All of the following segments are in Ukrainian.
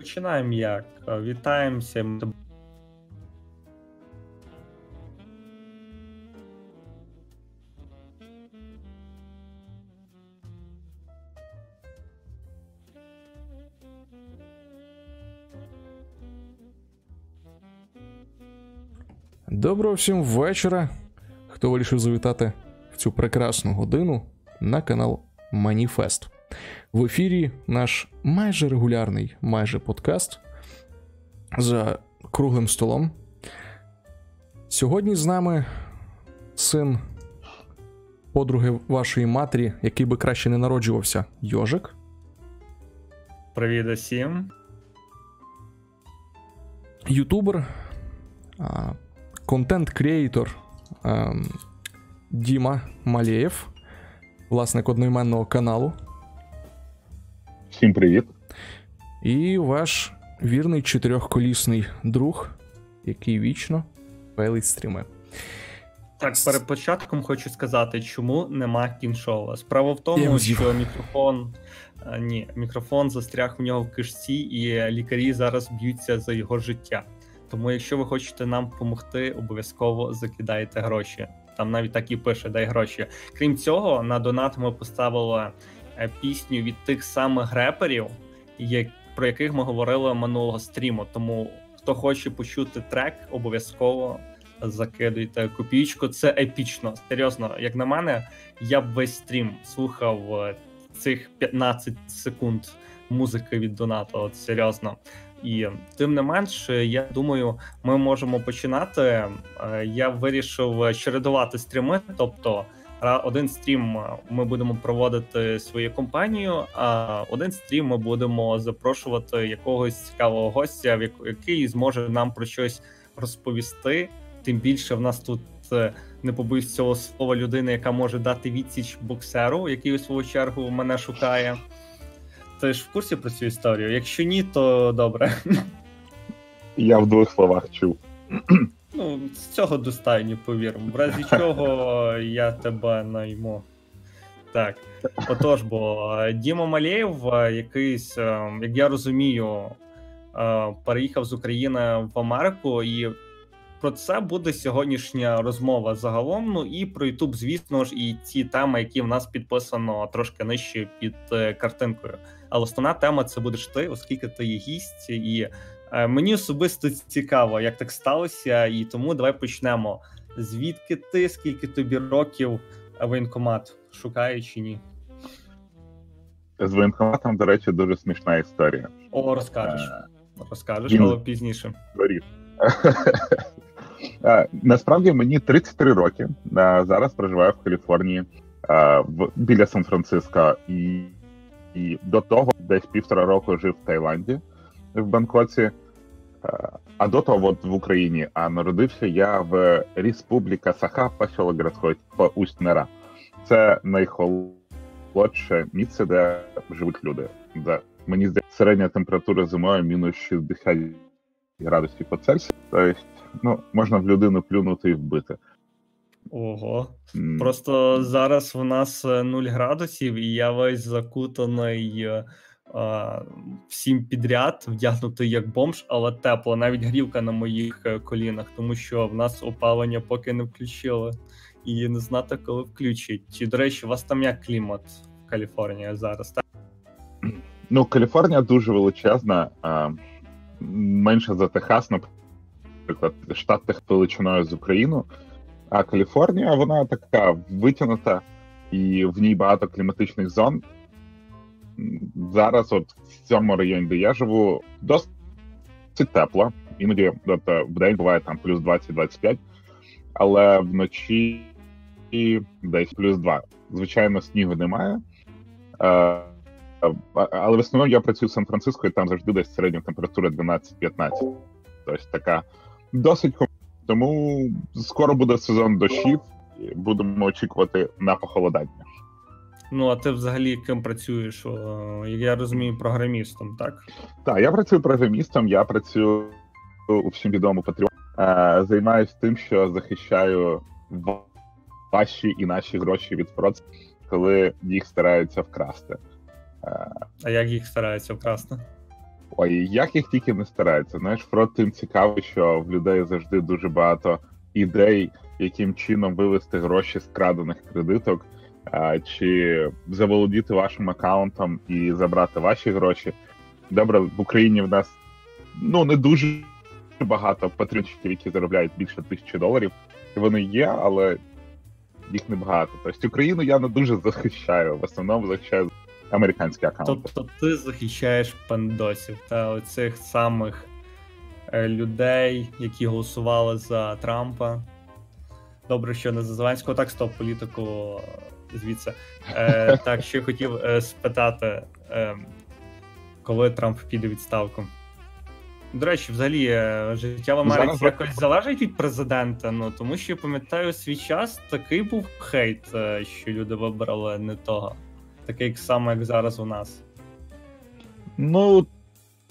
починаємо як? Вітаємося. Доброго всім вечора. Хто вирішив завітати в цю прекрасну годину на канал Маніфест. В ефірі наш майже регулярний майже подкаст за круглим столом. Сьогодні з нами син подруги вашої матері, який би краще не народжувався, Йожик. Привіт усім. Ютубер, контент-креатор Діма Малєєв, власник одноіменного каналу. Всім привіт. І ваш вірний чотирьохколісний друг, який вічно пелить стріми. Так, перед початком хочу сказати, чому нема кіншова. Справа в тому, що мікрофон ні, мікрофон застряг в нього в кишці, і лікарі зараз б'ються за його життя. Тому, якщо ви хочете нам допомогти, обов'язково закидайте гроші. Там навіть так і пише, дай гроші. Крім цього, на донат ми поставили е, пісню від тих самих реперів, як, про яких ми говорили минулого стріму. Тому хто хоче почути трек, обов'язково закидуйте копійку. Це епічно. Серйозно, як на мене, я б весь стрім слухав е, цих 15 секунд музики від донату. От серйозно. І тим не менш, я думаю, ми можемо починати. Е, я вирішив чередувати стріми. Тобто, один стрім ми будемо проводити свою компанію, а один стрім ми будемо запрошувати якогось цікавого гостя, який зможе нам про щось розповісти. Тим більше в нас тут е, не побоюсь цього слова людина, яка може дати відсіч боксеру, який у свою чергу мене шукає. Ти ж в курсі про цю історію? Якщо ні, то добре. Я в двох словах чув. Ну, з цього достатньо, повір. В разі чого я тебе найму. Так. Отож, бо Діма Малєєв, якийсь, е, як я розумію, е, переїхав з України в Америку, і про це буде сьогоднішня розмова загалом. Ну і про Ютуб, звісно ж, і ті теми, які в нас підписано трошки нижче під е, картинкою. Але основна тема це будеш ти, оскільки ти є гість, і е, мені особисто цікаво, як так сталося, і тому давай почнемо. Звідки ти, скільки тобі років воєнкомат шукає чи ні? З воєнкоматом, до речі, дуже смішна історія. О, розкажеш. Е, розкажеш, але пізніше. Е, насправді мені 33 роки. Зараз проживаю в Каліфорнії біля Сан-Франциска і і до того десь півтора року жив в Таїланді в Бангкоці, е, а до того от в Україні. А народився я в Республіка Саха, поселок городской по Усть-Нера. Це найхолодше місце, де живуть люди. Де мені здається, середня температура зимою мінус 60 градусів по Цельсію. Тобто, ну можна в людину плюнути і вбити. Ого. Mm. Просто зараз в нас 0 е, градусів, і я весь закутаний е, всім підряд, вдягнутий як бомж, але тепло, навіть грівка на моїх е, колінах, тому що в нас опалення поки не включили. І не знати, коли включать. Чи, до речі, у вас там як клімат в Каліфорнії зараз? так? Ну, Каліфорнія дуже величезна, а, менше за Техас, наприклад, штат Тех величиною з Україну. А Каліфорнія, вона така витягнута, і в ній багато кліматичних зон. Зараз, от в цьому районі, де я живу, досить тепло. Іноді от, в день буває там плюс 20-25, але вночі десь плюс 2. Звичайно, снігу немає. Е, але в основному я працюю в Сан-Франциско, і там завжди десь середня температура 12-15. Тобто така досить тому скоро буде сезон дощів, будемо очікувати на похолодання. Ну, а ти взагалі ким працюєш? Як я розумію, програмістом, так? Так, я працюю програмістом, я працюю у всім відомому Patreon. Е, Займаюся тим, що захищаю ваші і наші гроші від проц, коли їх стараються вкрасти. Е, а як їх стараються вкрасти? Ой, як їх тільки не стараються. Знаєш, фрод тим цікаво, що в людей завжди дуже багато ідей, яким чином вивести гроші з крадених кредиток, чи заволодіти вашим аккаунтом і забрати ваші гроші. Добре, в Україні в нас ну не дуже багато патріотчиків, які заробляють більше тисячі доларів. Вони є, але їх небагато. Тобто Україну я не дуже захищаю. В основному захищаю американські аккаунти. Тобто ти захищаєш пандосів та оцих самих е, людей, які голосували за Трампа. Добре, що не за Зеленського, так стоп політику звідси. Е, Так, ще хотів е, спитати, е, коли Трамп піде відставку. До речі, взагалі, е, життя в Америці Зараз- якось залежить від президента. Ну тому що пам'ятаю свій час такий був хейт, е, що люди вибрали не того. Такий саме, як зараз у нас. Ну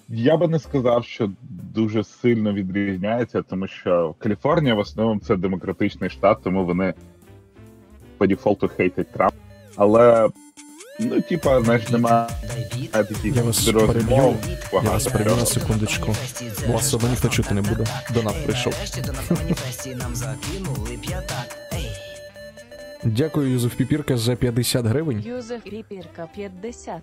я би не сказав, що дуже сильно відрізняється, тому що Каліфорнія в основному це демократичний штат, тому вони по дефолту хейтять Трамп. Але ну, типа, знаєш, немає таких Я вас розмов. переб'ю. Я вас переб'ю на секундочку. Вас все одно ніхто чути не буде. Донат прийшов. Дякую, Юзеф Піпірка, за 50 гривень. Юзеф Ріпірка 50.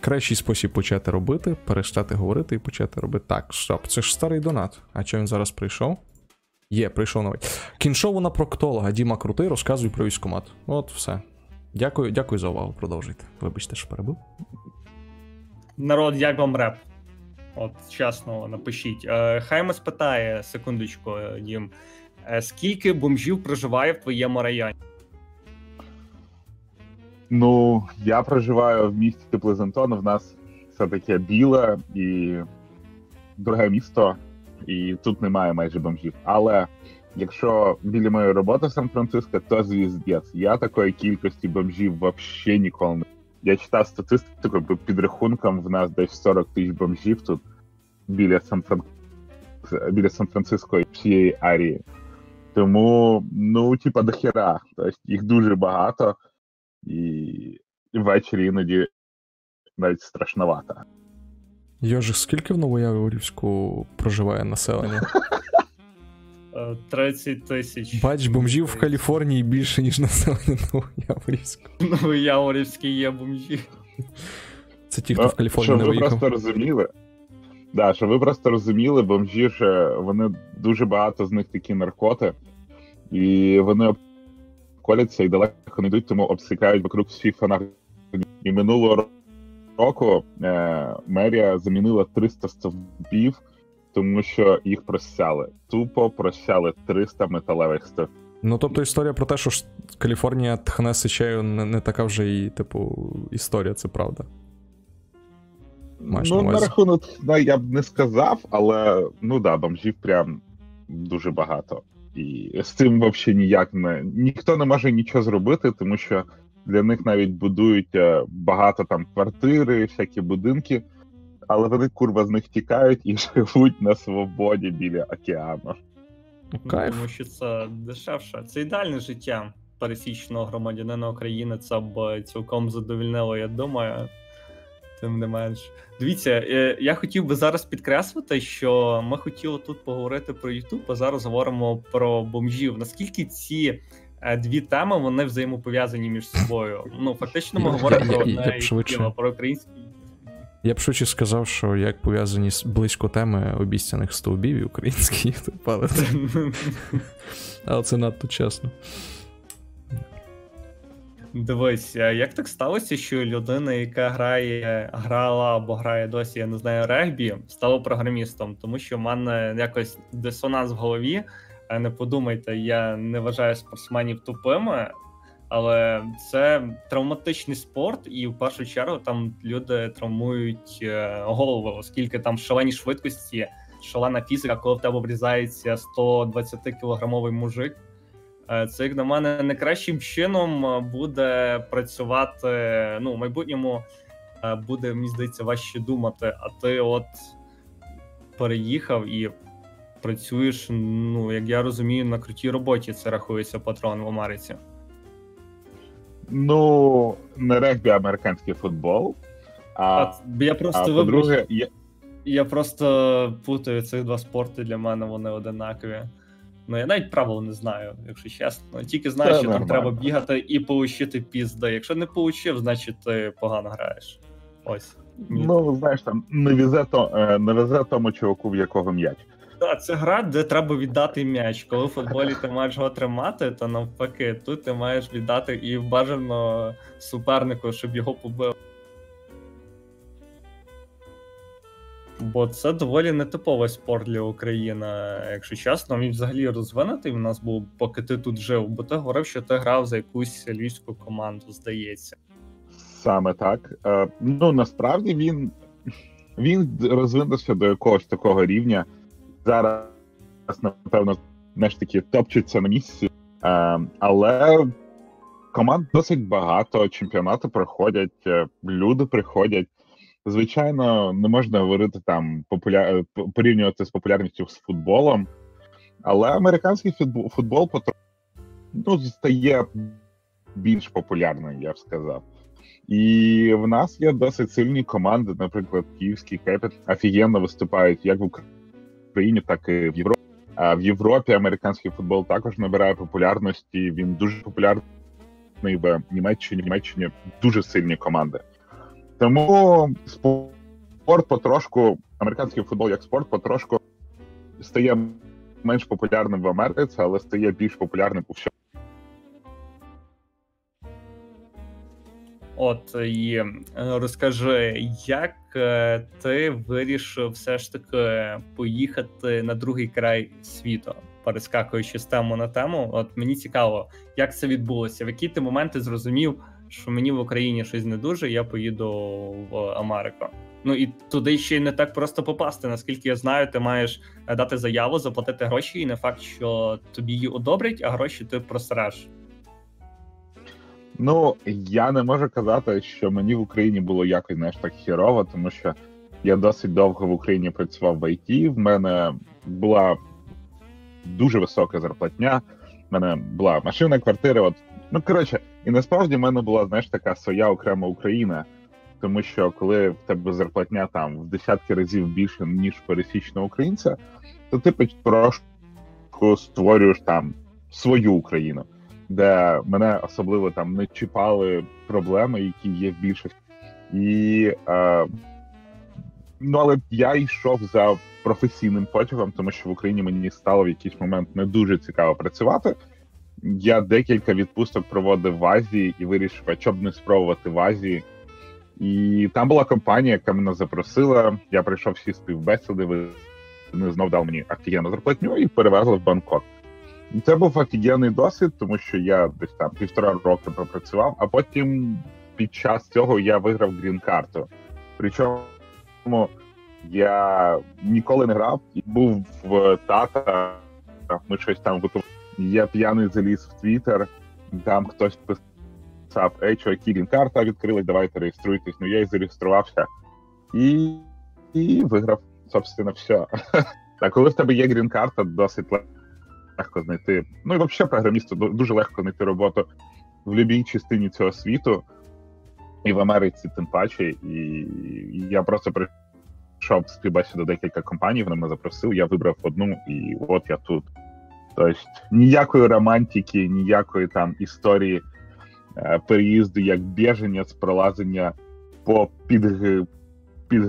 Кращий спосіб почати робити, перестати говорити і почати робити. Так, стоп, це ж старий донат. А чого він зараз прийшов? Є, прийшов новий. Кіншову на проктолога. Діма крутий, розказуй про військомат. От все. Дякую, дякую за увагу. Продовжуйте. Вибачте, що перебив. Народ, як вам реп? От чесно, напишіть. Е, Хаймес питає, секундочку, е, Дім. е, Скільки бомжів проживає в твоєму районі? Ну, я проживаю в місті Плезентон. В нас все таке біле і друге місто, і тут немає майже бомжів. Але якщо біля моєї роботи Сан-Франциско, то звіздець. Я такої кількості бомжів взагалі ніколи не. Я читав статистику по підрахункам, в нас десь 40 тисяч бомжів тут біля Сан-Фран... біля Сан-Франциско і всієї арії. Тому, ну, типа, до хера. Тобто їх дуже багато і ввечері іноді навіть страшновато. Йожик, скільки в Новояворівську проживає населення? Е, 30 тисяч. Бач, бомжів в Каліфорнії більше, ніж населення Новояворівську. Ну, Яворівські є бомжі. Це ті, хто в Каліфорнію щоб не ви виїхав. просто розуміли. Да, щоб ви просто розуміли, бомжі ж е, вони дуже багато з них такі наркоти, і вони коляться і далеко не йдуть, тому обсікають вокруг всіх фанатів. І минулого року е, мерія замінила 300 стовпів, тому що їх просяли. Тупо просяли 300 металевих стовпів. Ну, тобто історія про те, що Каліфорнія тхне сечею, не, не така вже і, типу, історія, це правда. Маєш ну, на на рахунок, да, я б не сказав, але ну да, бомжів прям дуже багато. І з цим взагалі ніяк не ніхто не може нічого зробити, тому що для них навіть будують е, багато там квартири, всякі будинки, але вони курва з них тікають і живуть на свободі біля океану. Ну, Ну, Кайф. Тому що це дешевше. Це ідеальне життя пересічного громадянина України. Це б цілком задовільнило, я думаю. Тим не менш. Дивіться, е, я хотів би зараз підкреслити, що ми хотіли тут поговорити про YouTube, а зараз говоримо про бомжів. Наскільки ці е, дві теми вони взаємопов'язані між собою? Ну, фактично, ми говоримо про одне швидше. тіло, про український. Я б швидше сказав, що як пов'язані з близько теми обіцяних стовбів і українські YouTube, але це, але це надто чесно. Дивись, а як так сталося, що людина, яка грає, грала або грає досі, я не знаю, регбі, стала програмістом, тому що в мене якось дисонанс в голові. Не подумайте, я не вважаю спортсменів тупими, але це травматичний спорт, і в першу чергу там люди травмують е, голову, оскільки там шалені швидкості, шалена фізика, коли в тебе врізається 120 кілограмовий мужик. Е, Це, як на мене, не кращим чином буде працювати. Ну, в майбутньому е, буде, мені здається, важче думати. А ти от переїхав і працюєш, ну, як я розумію, на крутій роботі це рахується патрон в Америці. Ну, не регбі, а американський футбол. А, я просто а по-друге, я, Я просто путаю цих два спорти, для мене вони одинакові. Ну, я навіть правил не знаю, якщо чесно. Тільки знаю, Це що там треба бігати і получити пізди. Якщо не получив, значить ти погано граєш. Ось. Ні. ну знаєш, там не везе, то, е, не везе тому чуваку, в якого м'яч. Та, це гра, де треба віддати м'яч. Коли в футболі ти маєш його тримати, то навпаки, тут ти маєш віддати і бажано супернику, щоб його побив. Бо це доволі нетиповий спорт для України, якщо чесно. Він взагалі розвинутий в нас був, поки ти тут жив, бо ти говорив, що ти грав за якусь львівську команду, здається. Саме так. Е, ну насправді він, він розвинувся до якогось такого рівня. Зараз, напевно, знаєш таки топчеться на місці. Е, але команд досить багато, чемпіонати проходять, е, люди приходять. Звичайно, не можна говорити там популя... е, порівнювати з популярністю з футболом, але американський футбол, футбол потро... ну, стає більш популярним, я б сказав. І в нас є досить сильні команди, наприклад, Київський Кепіт офігенно виступають як в Україні, так і в Європі. А в Європі американський футбол також набирає популярності. Він дуже популярний в Німеччині. В Німеччині дуже сильні команди. Тому спорт потрошку, американський футбол як спорт потрошку стає менш популярним в Америці, але стає більш популярним у всьому. От і е, розкажи, як е, ти вирішив все ж таки поїхати на другий край світу, перескакуючи з тему на тему? От мені цікаво, як це відбулося, в які ти моменти зрозумів, що мені в Україні щось не дуже, я поїду в Америку. Ну і туди ще й не так просто попасти. Наскільки я знаю, ти маєш е, дати заяву, заплатити гроші, і не факт, що тобі її одобрять, а гроші ти просреш. Ну, я не можу казати, що мені в Україні було якось знаєш, так хірово, тому що я досить довго в Україні працював в ІТ. В мене була дуже висока зарплатня, в мене була машина, квартира. От ну коротше, і насправді в мене була знаєш така своя окрема Україна. Тому що коли в тебе зарплатня там в десятки разів більше, ніж пересічного українця, то ти потрошку створюєш там свою Україну де мене особливо там не чіпали проблеми, які є в більшості. Е, ну, але я йшов за професійним потягом, тому що в Україні мені стало в якийсь момент не дуже цікаво працювати. Я декілька відпусток проводив в Азії і вирішив, а що б не спробувати в Азії. І там була компанія, яка мене запросила. Я прийшов всі співбесіди, вони знов дали мені офігенну зарплатню і перевезли в Бангкок. Це був офігенний досвід, тому що я десь там півтора роки пропрацював, а потім під час цього я виграв грін-карту. Причому я ніколи не грав був в тата. Ми щось там готували. Я п'яний заліз в Твіттер, там хтось писав: Ей, чуваки, грін-карта відкрилась, давайте реєструйтесь. Ну я і зареєструвався і, і виграв, собственно, все. А коли в тебе є грін-карта, досить легко легко знайти. Ну і взагалі програмісту дуже легко знайти роботу в будь-якій частині цього світу, і в Америці тим паче. І я просто прийшов співбесіду до декілька компаній, вони мене запросили, я вибрав одну, і от я тут. Тобто ніякої романтики, ніякої там історії е, переїзду як біженець, пролазення по під, під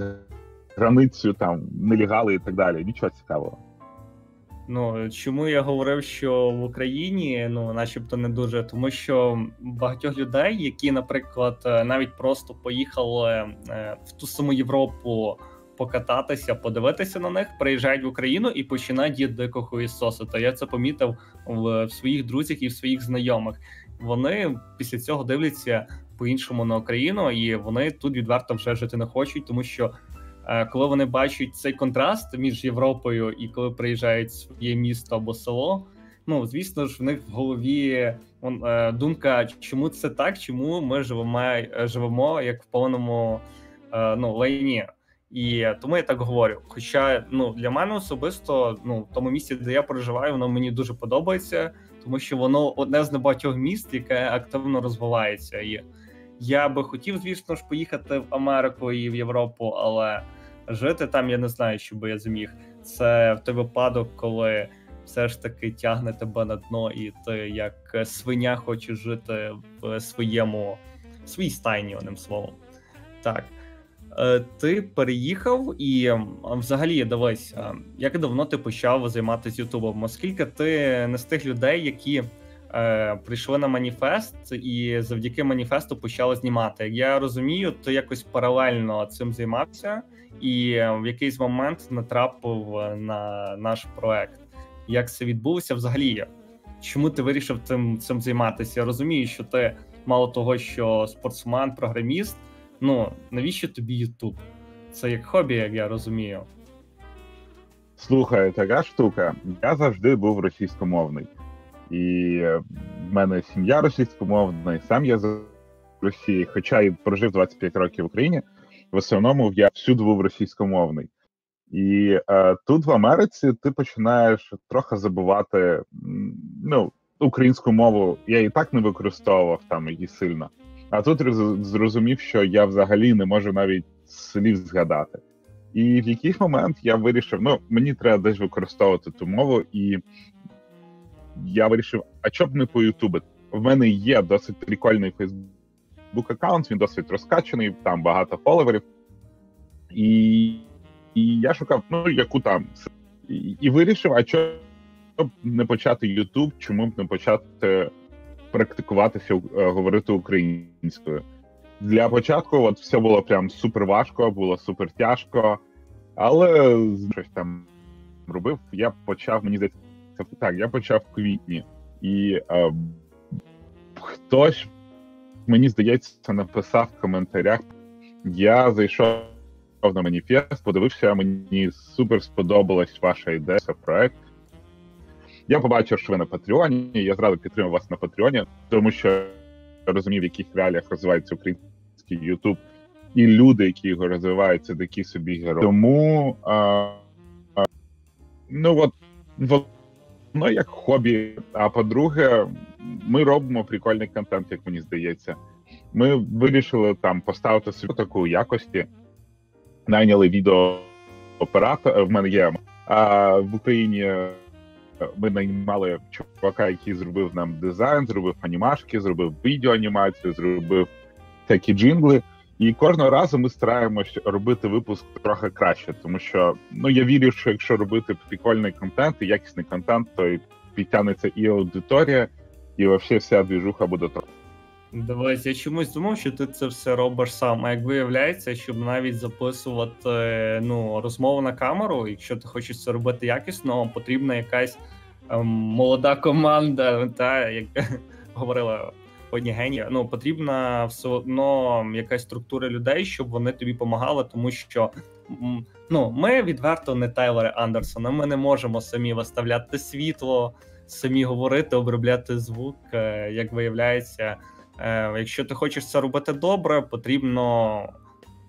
границю, там нелегали і так далі. Нічого цікавого. Ну чому я говорив, що в Україні ну, начебто, не дуже, тому що багатьох людей, які, наприклад, е, навіть просто поїхали е, в ту саму Європу покататися, подивитися на них, приїжджають в Україну і починають їти дикого. Та я це помітив в, в своїх друзях і в своїх знайомих. Вони після цього дивляться по-іншому на Україну, і вони тут відверто вже жити не хочуть, тому що. Е, коли вони бачать цей контраст між Європою і коли приїжджають своє місто або село, ну звісно ж, в них в голові е, думка, чому це так, чому ми живемо е, живемо як в повному ну лайні. І тому я так говорю. Хоча ну для мене особисто, ну в тому місці, де я проживаю, воно мені дуже подобається, тому що воно одне з небагатьох міст, яке активно розвивається. І Я би хотів, звісно ж, поїхати в Америку і в Європу, але жити там я не знаю, чи би я зміг. Це в той випадок, коли все ж таки тягне тебе на дно, і ти як свиня хочеш жити в своєму в своїй стайні, одним словом. Так. Е, ти переїхав і взагалі дивись, як давно ти почав займатися Ютубом? Оскільки ти не з тих людей, які е, прийшли на маніфест і завдяки маніфесту почали знімати. Як я розумію, ти якось паралельно цим займався, і в якийсь момент натрапив на наш проект. Як це відбулося взагалі? Чому ти вирішив цим цим займатися? Я розумію, що ти мало того, що спортсмен, програміст. Ну навіщо тобі Ютуб? Це як хобі, як я розумію. Слухай, така штука. Я завжди був російськомовний, і в мене сім'я російськомовна, і сам я з Росії, хоча і прожив 25 років в Україні. В основному я всюди був російськомовний. І е, тут в Америці ти починаєш трохи забувати ну, українську мову. Я і так не використовував там її сильно. А тут зрозумів, що я взагалі не можу навіть слів згадати. І в якийсь момент я вирішив: ну, мені треба десь використовувати ту мову, і я вирішив, а чоб не по Ютубу? В мене є досить прикольний Facebook аккаунт, він досить розкачаний, там багато фоловерів. І і я шукав, ну, яку там. І, і вирішив, а чому б не почати Ютуб, чому б не почати практикуватися е, говорити українською. Для початку от все було прям супер важко, було супер тяжко, але щось там робив. Я почав, мені здається, так, я почав в квітні, і е, хтось, мені здається, написав в коментарях. Я зайшов на маніфест, подивився, мені супер сподобалась ваша ідея, проект. Я побачив, що ви на Патреоні. Я зразу підтримав вас на Патреоні, тому що я розумів, в яких реаліях розвивається український Ютуб, і люди, які його розвивають, це такі собі герої. Тому а, а, ну от воно як хобі. А по-друге, ми робимо прикольний контент, як мені здається. Ми вирішили там поставити собі таку якості, найняли відео оператора. В мене є а в Україні ми наймали чувака, який зробив нам дизайн, зробив анімашки, зробив відеоанімацію, зробив такі джингли. І кожного разу ми стараємось робити випуск трохи краще, тому що ну я вірю, що якщо робити прикольний контент і якісний контент, то підтягнеться і аудиторія, і взагалі вся двіжуха буде то. Дивись, я чомусь думав, що ти це все робиш сам. А як виявляється, щоб навіть записувати ну, розмову на камеру, якщо ти хочеш це робити якісно, потрібна якась ем, молода команда, та як говорила одні генія. Ну потрібна все одно якась структура людей, щоб вони тобі допомагали, тому що ну, ми відверто не Тайлери Андерсона. Ми не можемо самі виставляти світло, самі говорити, обробляти звук, е, як виявляється. Е, якщо ти хочеш це робити добре, потрібно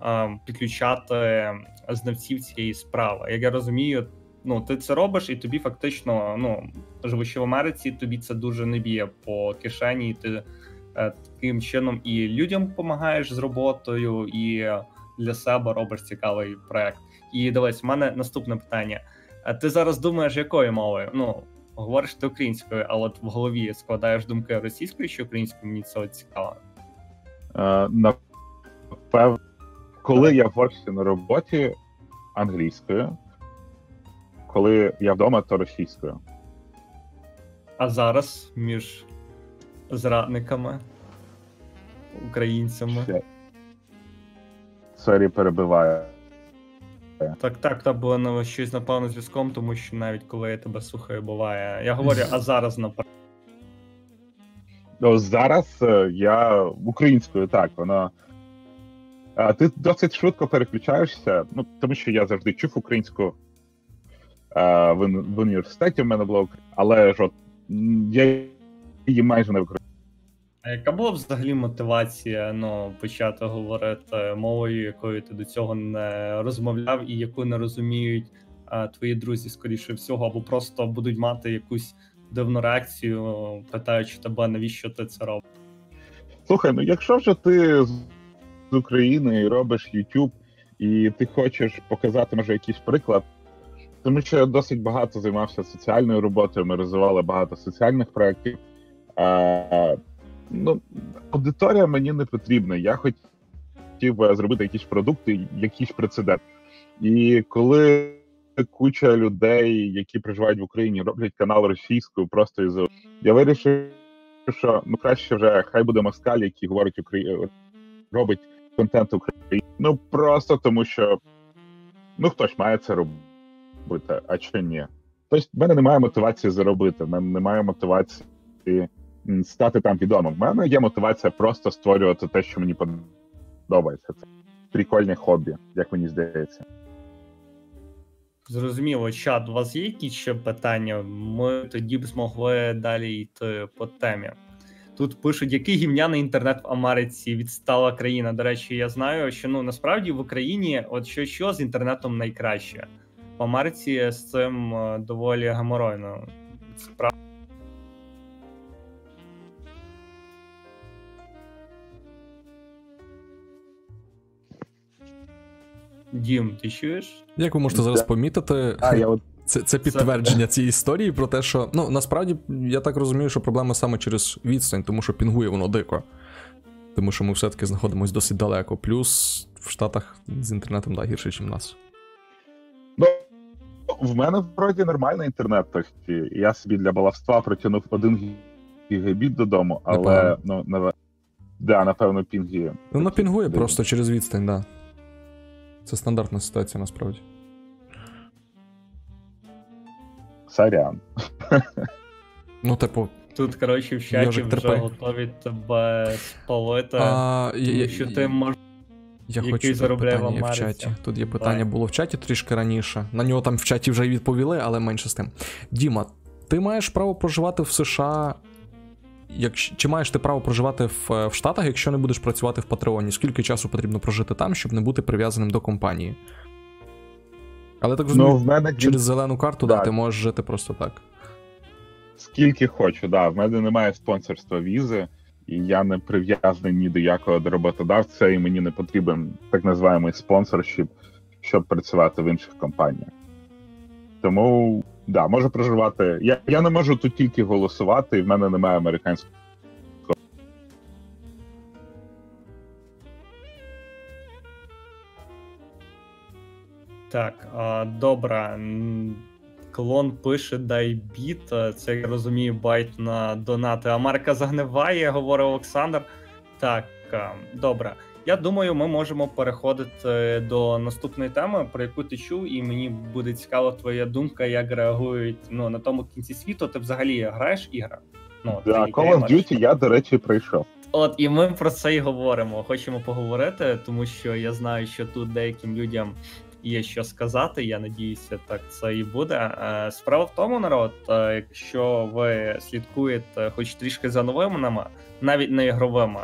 е, підключати знавців цієї справи. Як я розумію, ну ти це робиш, і тобі фактично, ну живучи в Америці, тобі це дуже не б'є по кишені. і Ти таким чином і людям допомагаєш з роботою, і для себе робиш цікавий проект. І дивись, в мене наступне питання. Ти зараз думаєш, якою мовою? Ну говориш ти українською, але от в голові складаєш думки російською чи українською, мені це цікаво. Е, Напевно, коли я в офісі на роботі англійською, коли я вдома, то російською. А зараз між зрадниками, українцями. Сорі, перебиваю. Так, так, та було ну, щось напевно зв'язком, тому що навіть коли я тебе слухаю, буває. Я говорю, а зараз напевно. Ну, зараз е, я українською, так, вона. А ти досить швидко переключаєшся, ну тому що я завжди чув українську а, в, в університеті в мене було але ж от я її майже не використовую. А яка була взагалі мотивація ну, почати говорити мовою, якою ти до цього не розмовляв, і яку не розуміють а, твої друзі, скоріше всього, або просто будуть мати якусь дивну реакцію, питаючи тебе, навіщо ти це робиш? Слухай, ну якщо вже ти з України і робиш YouTube, і ти хочеш показати, може, якийсь приклад, тому що я досить багато займався соціальною роботою, ми розвивали багато соціальних проєктів. А, ну, Аудиторія мені не потрібна. Я хотів би зробити якісь продукти, якийсь прецедент. І коли куча людей, які проживають в Україні, роблять канал російською, просто із я вирішив, що ну краще вже хай буде москаль, який говорить Украї... робить контент України. Ну просто тому, що ну хтось має це робити, а чи ні. Тобто, в мене немає мотивації заробити, в мене немає мотивації стати там відомим. В мене є мотивація просто створювати те, що мені подобається. Це прикольне хобі, як мені здається. Зрозуміло, чат, у вас є якісь ще питання? Ми тоді б змогли далі йти по темі. Тут пишуть, який гівняний інтернет в Америці відстала країна. До речі, я знаю, що ну насправді в Україні, от що що з інтернетом найкраще. В Америці з цим е, доволі геморойно. Справ... Дім, ти чуєш? Як ви можете зараз помітити, а, я от... це це підтвердження цієї історії про те, що ну насправді я так розумію, що проблема саме через відстань, тому що пінгує воно дико. Тому що ми все-таки знаходимося досить далеко. Плюс в Штатах з інтернетом да, гірше, ніж в нас. Ну, в мене вроді нормальний інтернет. Тобто я собі для балавства протягнув один гігабіт додому, але ну, на... да, напевно, пінги. Ну, пінгує просто через відстань, так. Да. Це стандартна ситуація насправді. Сорян. Ну, типу. Тут, коротше, в чаті вже готові тебе спалити. А, я, ти можеш. Я хочу питання в чаті. Тут є питання, Давай. було в чаті трішки раніше. На нього там в чаті вже й відповіли, але менше з тим. Діма, ти маєш право проживати в США як, чи маєш ти право проживати в, в Штатах, якщо не будеш працювати в Патреоні? Скільки часу потрібно прожити там, щоб не бути прив'язаним до компанії? Але так розумію, ну, в мене... через зелену карту да. да, ти можеш жити просто так. Скільки хочу, да. В мене немає спонсорства візи, і я не прив'язаний ні до якого до роботодавця, і мені не потрібен так називаємий спонсоршіп, щоб працювати в інших компаніях. Тому да, можу проживати. Я я не можу тут тільки голосувати, і в мене немає американського. Так, а, добре. Клон пише дай байт. Це я розумію, байт на донати. Америка загниває, говорить Олександр. Так, добре. Я думаю, ми можемо переходити до наступної теми, про яку ти чув, і мені буде цікава твоя думка, як реагують ну на тому кінці світу. Ти взагалі граєш ігри? Ну да, Call of Duty я, до речі, прийшов. От і ми про це і говоримо. Хочемо поговорити, тому що я знаю, що тут деяким людям є що сказати. Я надіюся, так це і буде. Е, справа в тому, народ, е, якщо ви слідкуєте, хоч трішки за новинами, навіть не ігровими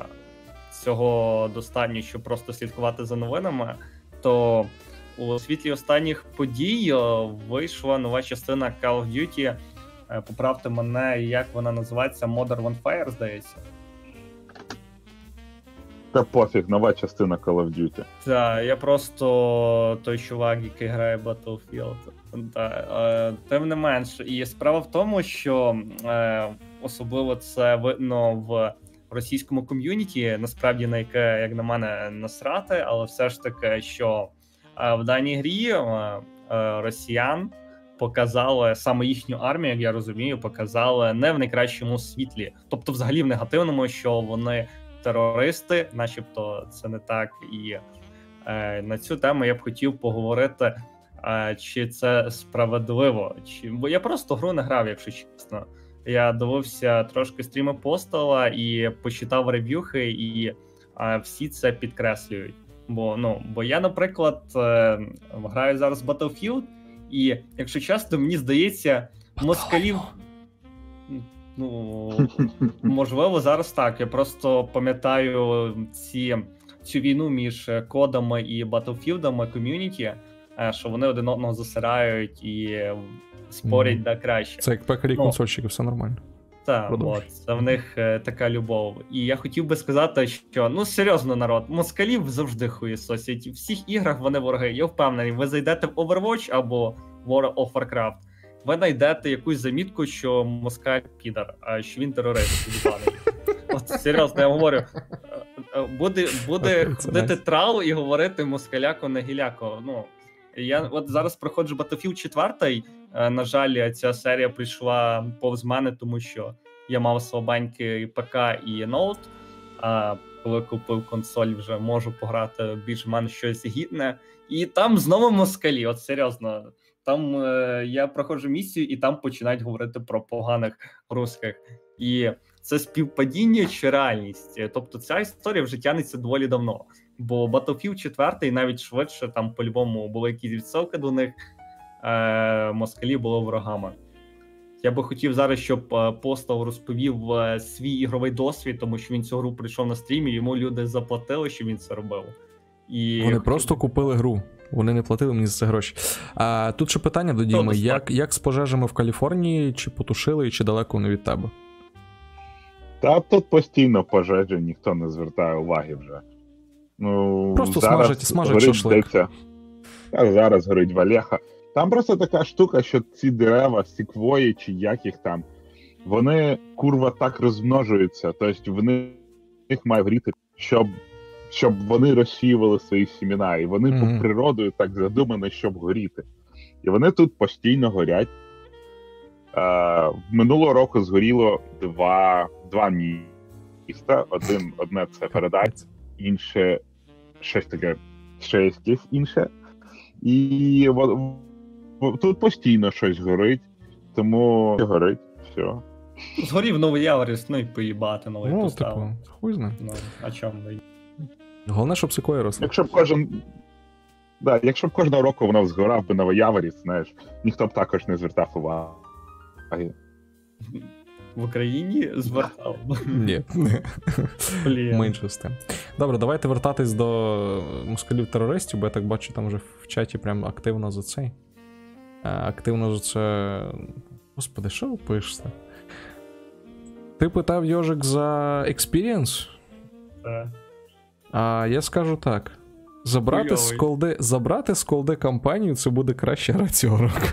цього достатньо, щоб просто слідкувати за новинами, то у світлі останніх подій вийшла нова частина Call of Duty. Е, поправте мене, як вона називається Modern Warfare, здається. Та пофіг, нова частина Call of Duty. Так, я просто той чувак, який грає Battlefield. Так, е, Тим не менш, і справа в тому, що е, особливо це видно в російському ком'юніті, насправді на яке, як на мене, насрати, але все ж таки, що е, в даній грі е, е, росіян показали саме їхню армію, як я розумію, показали не в найкращому світлі, тобто, взагалі в негативному, що вони терористи, начебто, це не так. І на цю тему я б хотів поговорити. Чи це справедливо? Чи бо я просто гру не грав, якщо чесно. Я дивився трошки стріми постала і почитав рев'юхи, і а, всі це підкреслюють. Бо ну, бо я, наприклад, е, граю зараз Battlefield, і якщо чесно, мені здається, москалів. Ну, можливо, зараз так. Я просто пам'ятаю ці, цю війну між кодами і батлфілдами ком'юніті, що вони один одного засирають і спорять mm. да краще. Це як пекарі ну, консольщики, все нормально. Так, от це в них е, така любов. І я хотів би сказати, що ну серйозно, народ, москалів завжди хуєсосять. В всіх іграх вони вороги. Я впевнений, ви зайдете в Overwatch або World of Warcraft, ви знайдете якусь замітку, що москаль підар, а що він терорист. От серйозно, я говорю. е, е, Буде, буде ходити трал і говорити москаляко на гіляко. Ну я от зараз проходжу Battlefield 4, Е, На жаль, ця серія прийшла повз мене, тому що я мав слабенький ПК і ноут. А коли купив консоль, вже можу пограти більш-менш щось гідне. І там знову москалі. От серйозно. Там е, я проходжу місію, і там починають говорити про поганих русських. І це співпадіння чи реальність. Е, Тобто ця історія вже тягнеться доволі давно. Бо Battlefield 4 навіть швидше там по-любому були якісь відсилки до них е, москалі були ворогами. Я би хотів зараз, щоб е, Постав розповів е, свій ігровий досвід, тому що він цю гру прийшов на стрімі, йому люди заплатили, що він це робив. І Вони хотів просто купили гру. Вони не платили мені за це гроші. А тут ще питання до Діми: як, як з пожежами в Каліфорнії, чи потушили, чи далеко вони від тебе? Та тут постійно пожежі, ніхто не звертає уваги вже. Ну, Просто зараз смажать- смажать горить, шашлик. здається, А зараз горить Валеха. Там просто така штука, що ці дерева, сіквої, чи як їх там, вони курва так розмножуються. Тобто в них має горіти, щоб, щоб вони розсіювали свої сімена. І вони Мгм. по природою так задумані, щоб горіти. І вони тут постійно горять. Е, минулого року згоріло два, два міста. Один, одне це Парадайз, інше щось таке, ще якесь інше. І тут постійно щось горить, тому горить, все. Згорів новий Яворіс, ну і поїбати новий Ну, поставив. типу, хуй знає. Ну, а чому? Головне, щоб секої росли. Якщо б кожен. Да, якщо б кожного року воно згорав би Новояворіс, знаєш, ніхто б також не звертав уваги. В Україні звертав. Ні. Блін. Менше з тим. Добре, давайте вертатись до москалів-терористів, бо я так бачу, там вже в чаті прям активно за цей. Е, Активно за це. Господи, що ви пишете? Ти питав Йожик за experience? Це. А я скажу так: забрати з Колди, забрати з Колди кампанію це буде краще гра цього року.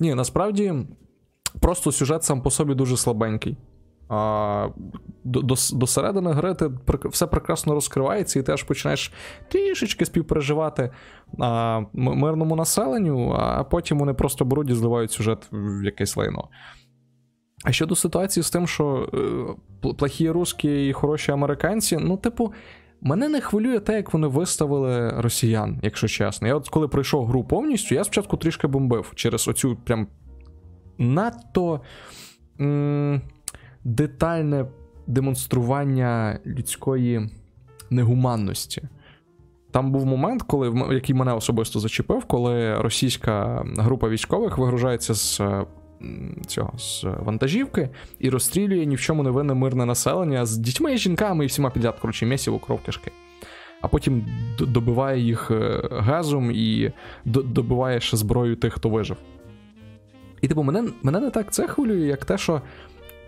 Ні, насправді просто сюжет сам по собі дуже слабенький. А, до, до, до середини гри ти все прекрасно розкривається, і ти аж починаєш трішечки співпереживати а, мирному населенню, а потім вони просто беруть і зливають сюжет в якесь лайно. А щодо ситуації з тим, що е, плохі русські і хороші американці, ну, типу, Мене не хвилює те, як вони виставили росіян, якщо чесно. Я от коли пройшов гру повністю, я спочатку трішки бомбив через оцю прям надто м- детальне демонстрування людської негуманності. Там був момент, коли який мене особисто зачепив, коли російська група військових вигружається з е, цього з вантажівки і розстрілює ні в чому не винне мирне населення з дітьми, і жінками і всіма підряд, коротше, місіво кров кишки. А потім добиває їх е, газом і добиває ще зброю тих, хто вижив. І типу, мене, мене не так це хвилює, як те, що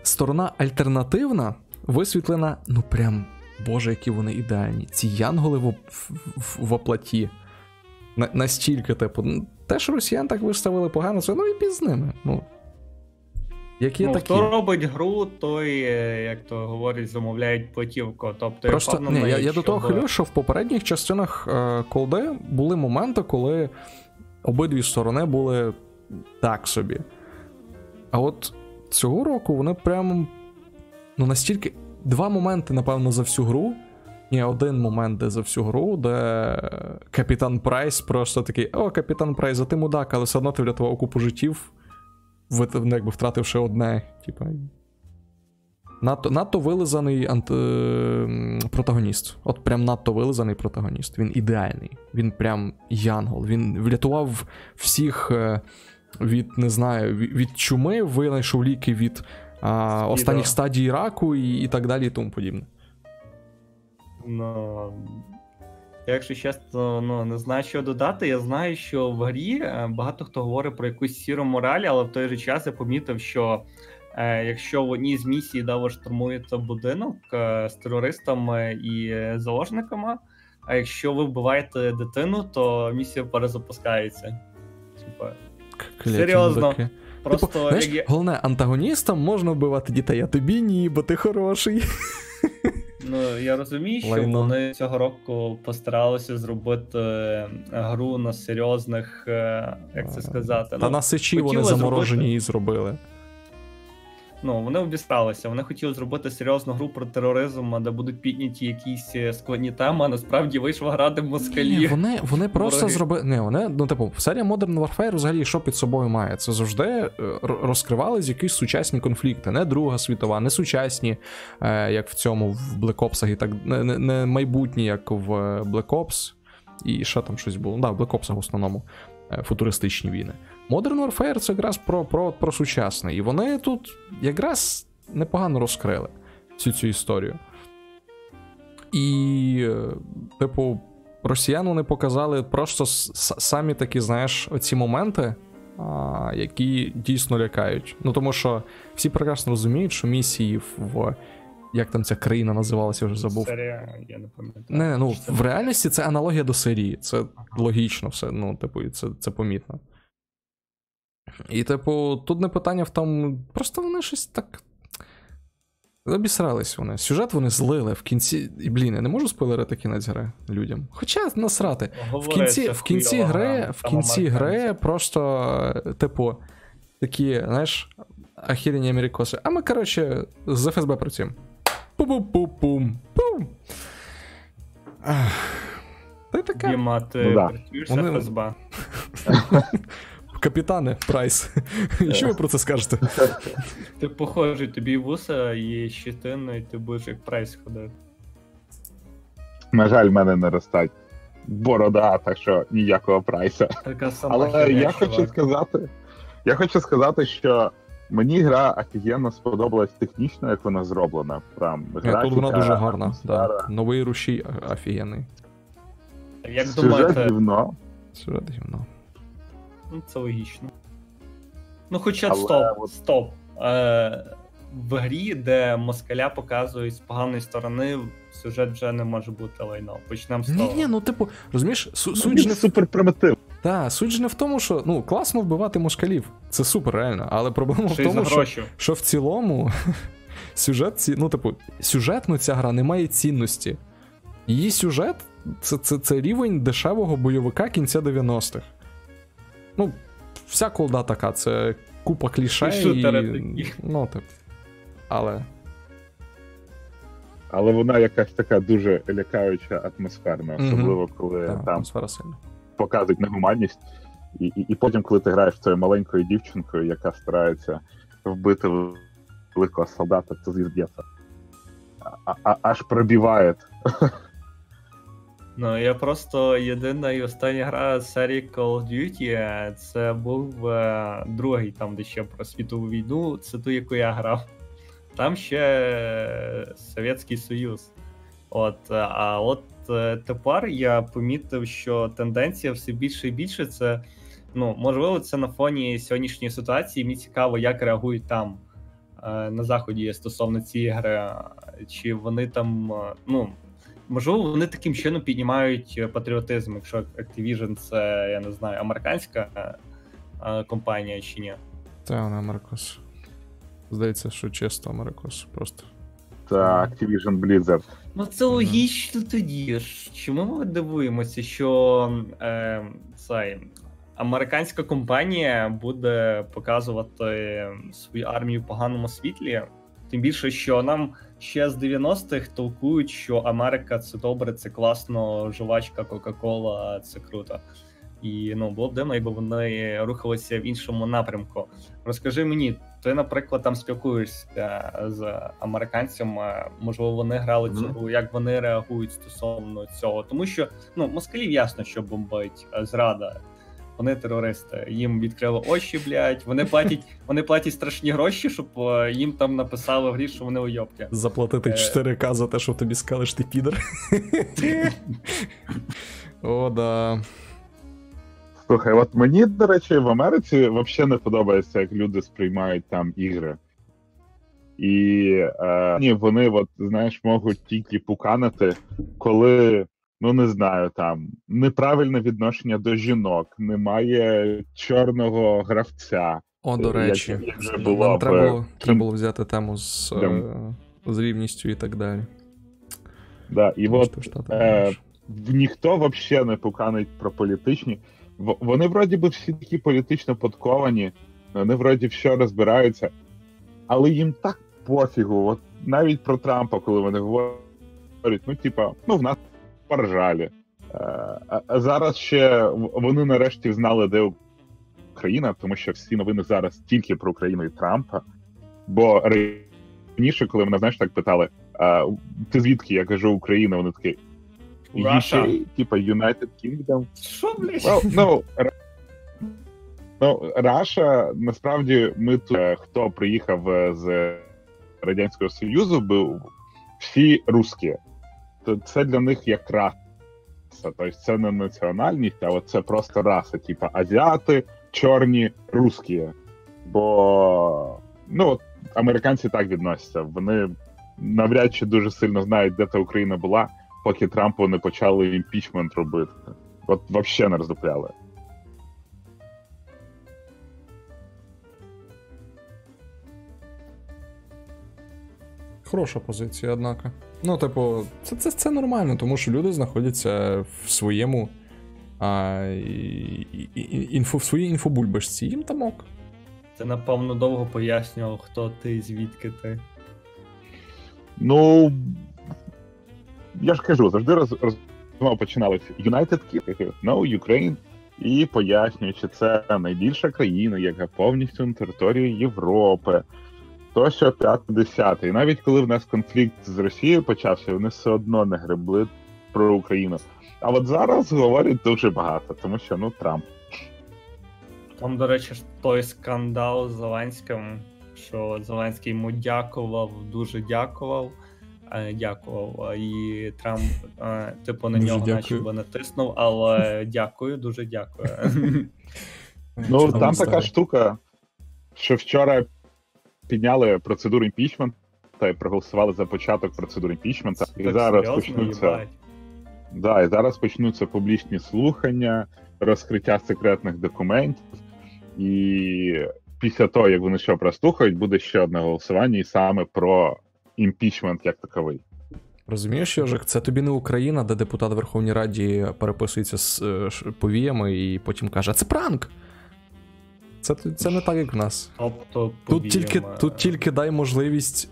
сторона альтернативна висвітлена, ну прям, боже, які вони ідеальні. Ці янголи в, в, в, в оплаті. На, настільки, типу, те, що росіян так виставили погано, це ну і піз ними. Ну, які Ну, такі. хто робить гру, той, е, як то говорять, замовляють платівку. Тобто, Просто я впевнений, ні, я, я до того хвилюю, що в попередніх частинах е, колди були моменти, коли обидві сторони були так собі. А от цього року вони прям ну настільки. Два моменти, напевно, за всю гру. Ні, один момент, де за всю гру, де Капітан Прайс просто такий: О, Капітан Прайс, а ти мудак, але все одно ти врятував купу життів, ну, якби втративши одне. Типа. Надто, надто вилизаний ант... ем, протагоніст. От прям надто вилизаний протагоніст. Він ідеальний. Він прям янгол. Він врятував всіх е, від, не знаю, від, від чуми, винайшов ліки від а, останніх стадій раку і, і так далі, і тому подібне. Ну, якщо чесно, ну, не знаю, що додати. Я знаю, що в грі е, багато хто говорить про якусь сіру мораль, але в той же час я помітив, що Е, Якщо в одній з місій, де ви штурмуєте будинок е, з терористами і заложниками, а якщо ви вбиваєте дитину, то місія перезапускається. Типа, Кляті Серйозно. мудаки. просто типу, знаєш, як головне, антагоністам можна вбивати дітей, а тобі ні, бо ти хороший. Ну, я розумію, що Лайно. вони цього року постаралися зробити е, гру на серйозних, е, як це сказати, Та ну, на сечі вони хотіли заморожені зробити- і зробили. Ну вони обістралися. Вони хотіли зробити серйозну гру про тероризм, де будуть підняті якісь е, складні теми, а насправді вийшла гра, де Ні, москалі. вони, вони просто зробили. Не, вони, ну, типу, серія Modern Warfare взагалі що під собою має? Це завжди е, розкривались якісь сучасні конфлікти, не Друга світова, не сучасні, е, як в цьому в Black Ops, і так, не, не, не майбутні, як в Black Ops, і ще там щось було. Да, в Black Ops в основному футуристичні війни. Modern Warfare це якраз про, про, про сучасне. І вони тут якраз непогано розкрили всю цю історію. І, е, типу, росіян вони показали просто самі такі, знаєш, оці моменти, а, які дійсно лякають. Ну тому що всі прекрасно розуміють, що місії в. як там ця країна називалася, я вже забув. Серія, я не пам'ятаю. Не, ну в реальності це аналогія до серії. Це логічно все. Ну, типу, це, це помітно. І, типу, тут не питання в тому. Просто вони щось так. Обісрались вони. Сюжет вони злили в кінці. І, блін, я не можу спойлерити кінець гри людям. Хоча насрати. В кінці, в кінці гри, в кінці гри просто, типу, такі, знаєш, охерені америкоси. А ми, коротше, з ФСБ працюємо. Пу-пу-пу-пум. Пум. Й така. Діма, ти Ну да. працюєш Вони- ФСБ. Капітане Прайс. Що ви про це скажете? Ти похожий, тобі вуса і щитина, і ти будеш як прайс ходити. На жаль, в мене не ростать борода, так що ніякого прайса. Така сама Але херня, я чувак. хочу сказати, я хочу сказати, що мені гра офігенно сподобалась технічно, як вона зроблена. Прям графіка, тут вона дуже гарна. Да. Новий рушій офігенний. Як Сюжет думаєте, гівно. Сюжет гівно. Ну це логічно. Ну, хоча Але стоп, стоп. Е, в грі, де москаля показують з поганої сторони, сюжет вже не може бути лайно. Почнемо з Ні, того. ні, ну типу, розумієш, суть Він ж не в супер примітив. Та, суть ж не в тому, що ну класно вбивати москалів. Це супер, реально. Але проблема в Ще й тому, що, що в цілому сюжет, ці, ну, типу, сюжетно ця гра не має цінності. Її сюжет це, це, це рівень дешевого бойовика кінця 90-х. Ну, вся колда така, це купа кліше І. Ну, типу. Але. Але вона якась така дуже лякаюча атмосферна, особливо коли Та, там показують негуманність. І, і, і потім, коли ти граєш цією маленькою дівчинкою, яка старається вбити великого солдата. А, а, аж пробиває. Ну, я просто єдина і остання гра серії Call of Duty, це був е, другий, там, де ще про світову війну, це ту, яку я грав. Там ще е, Совєтський Союз. От, е, а от е, тепер я помітив, що тенденція все більше і більше це. Ну, можливо, це на фоні сьогоднішньої ситуації. Мені цікаво, як реагують там е, на заході стосовно цієї гри. Чи вони там, е, ну, можливо, вони таким чином піднімають е, патріотизм, якщо Activision це, я не знаю, американська е, е, компанія чи ні. Це вона Америкос. Здається, що чисто Америкос. Просто. Та Activision Blizzard. Ну, це логічно тоді ж. Чому ми дивуємося, що е, цей, американська компанія буде показувати свою армію в поганому світлі? Тим більше, що нам ще з 90-х толкують, що Америка це добре, це класно, жувачка, Кока-Кола, це круто. І ну було б дивно, якби вони рухалися в іншому напрямку. Розкажи мені, ти, наприклад, там спілкуєшся з американцями, можливо, вони грали цю гру, як вони реагують стосовно цього. Тому що ну москалів ясно, що бомбить зрада. Вони терористи, їм відкрили очі, блядь. Вони платять, вони платять страшні гроші, щоб е, їм там написали в грі, що вони уйобки. Заплатити Е. 4К за те, що тобі сказали, що ти підер. О, да. Слухай, от мені, до речі, в Америці взагалі не подобається, як люди сприймають там ігри. І е, вони, от, знаєш, можуть тільки пуканити, коли, ну не знаю, там неправильне відношення до жінок, немає чорного гравця. О, до речі, як вже нам треба, було, треба було взяти тему з, е, з рівністю і так далі. Да, і Тому от що е, ніхто взагалі не пуканить про політичні. Вони вроді би всі такі політично подковані, вони вроді все розбираються, але їм так пофігу. От навіть про Трампа, коли вони говорять, ну типа, ну в нас поржалі. Е, А, зараз ще вони нарешті знали, де Україна, тому що всі новини зараз тільки про Україну і Трампа. Бо раніше, коли мене знаєш, так питали, а, ти звідки? Я кажу Україна, вони такі. Russia. UK, типа United Kingdom. Що, блядь? Well, ну, ну, Раша, насправді, ми тут, е, хто приїхав е, з Радянського Союзу, був всі русські. То це для них як раса. Тобто це не національність, а це просто раса, типа азіати, чорні, русські. Бо ну, от американці так відносяться. Вони навряд чи дуже сильно знають, де та Україна була, поки Трампу не почали імпічмент робити. От взагалі не роздупляли. Хороша позиція, однако. Ну, типу, це, це, це нормально, тому що люди знаходяться в своєму. А, і, і, і- інфо, в своїй інфобульбашці, їм там ок. Це напевно довго пояснював, хто ти, звідки ти. Ну я ж кажу, завжди роз, розмова починалася United Kingdom, no Ukraine, і пояснюють, що це найбільша країна, яка повністю на території Європи. То що 5 І навіть коли в нас конфлікт з Росією почався, вони все одно не гребли про Україну. А от зараз говорять дуже багато, тому що ну Трамп. Там, до речі, той скандал з Зеленським, що Зеленський йому дякував, дуже дякував. е, Дякував. І Трамп, е, типу, на Дуже нього дякую. начебто натиснув, але дякую, дуже дякую. Ну, там така штука, що вчора підняли процедуру імпічменту і проголосували за початок процедури імпічменту. І Так зараз почнуться. Да, і зараз почнуться публічні слухання, розкриття секретних документів. І після того, як вони що прослухають, буде ще одне голосування, і саме про імпічмент як таковий. Розумієш, Йожик, це тобі не Україна, де депутат в Верховній Раді переписується з е, повіями і потім каже, це пранк. Це, це не так, як в нас. Тобто, Тут тільки, тут тільки дай можливість.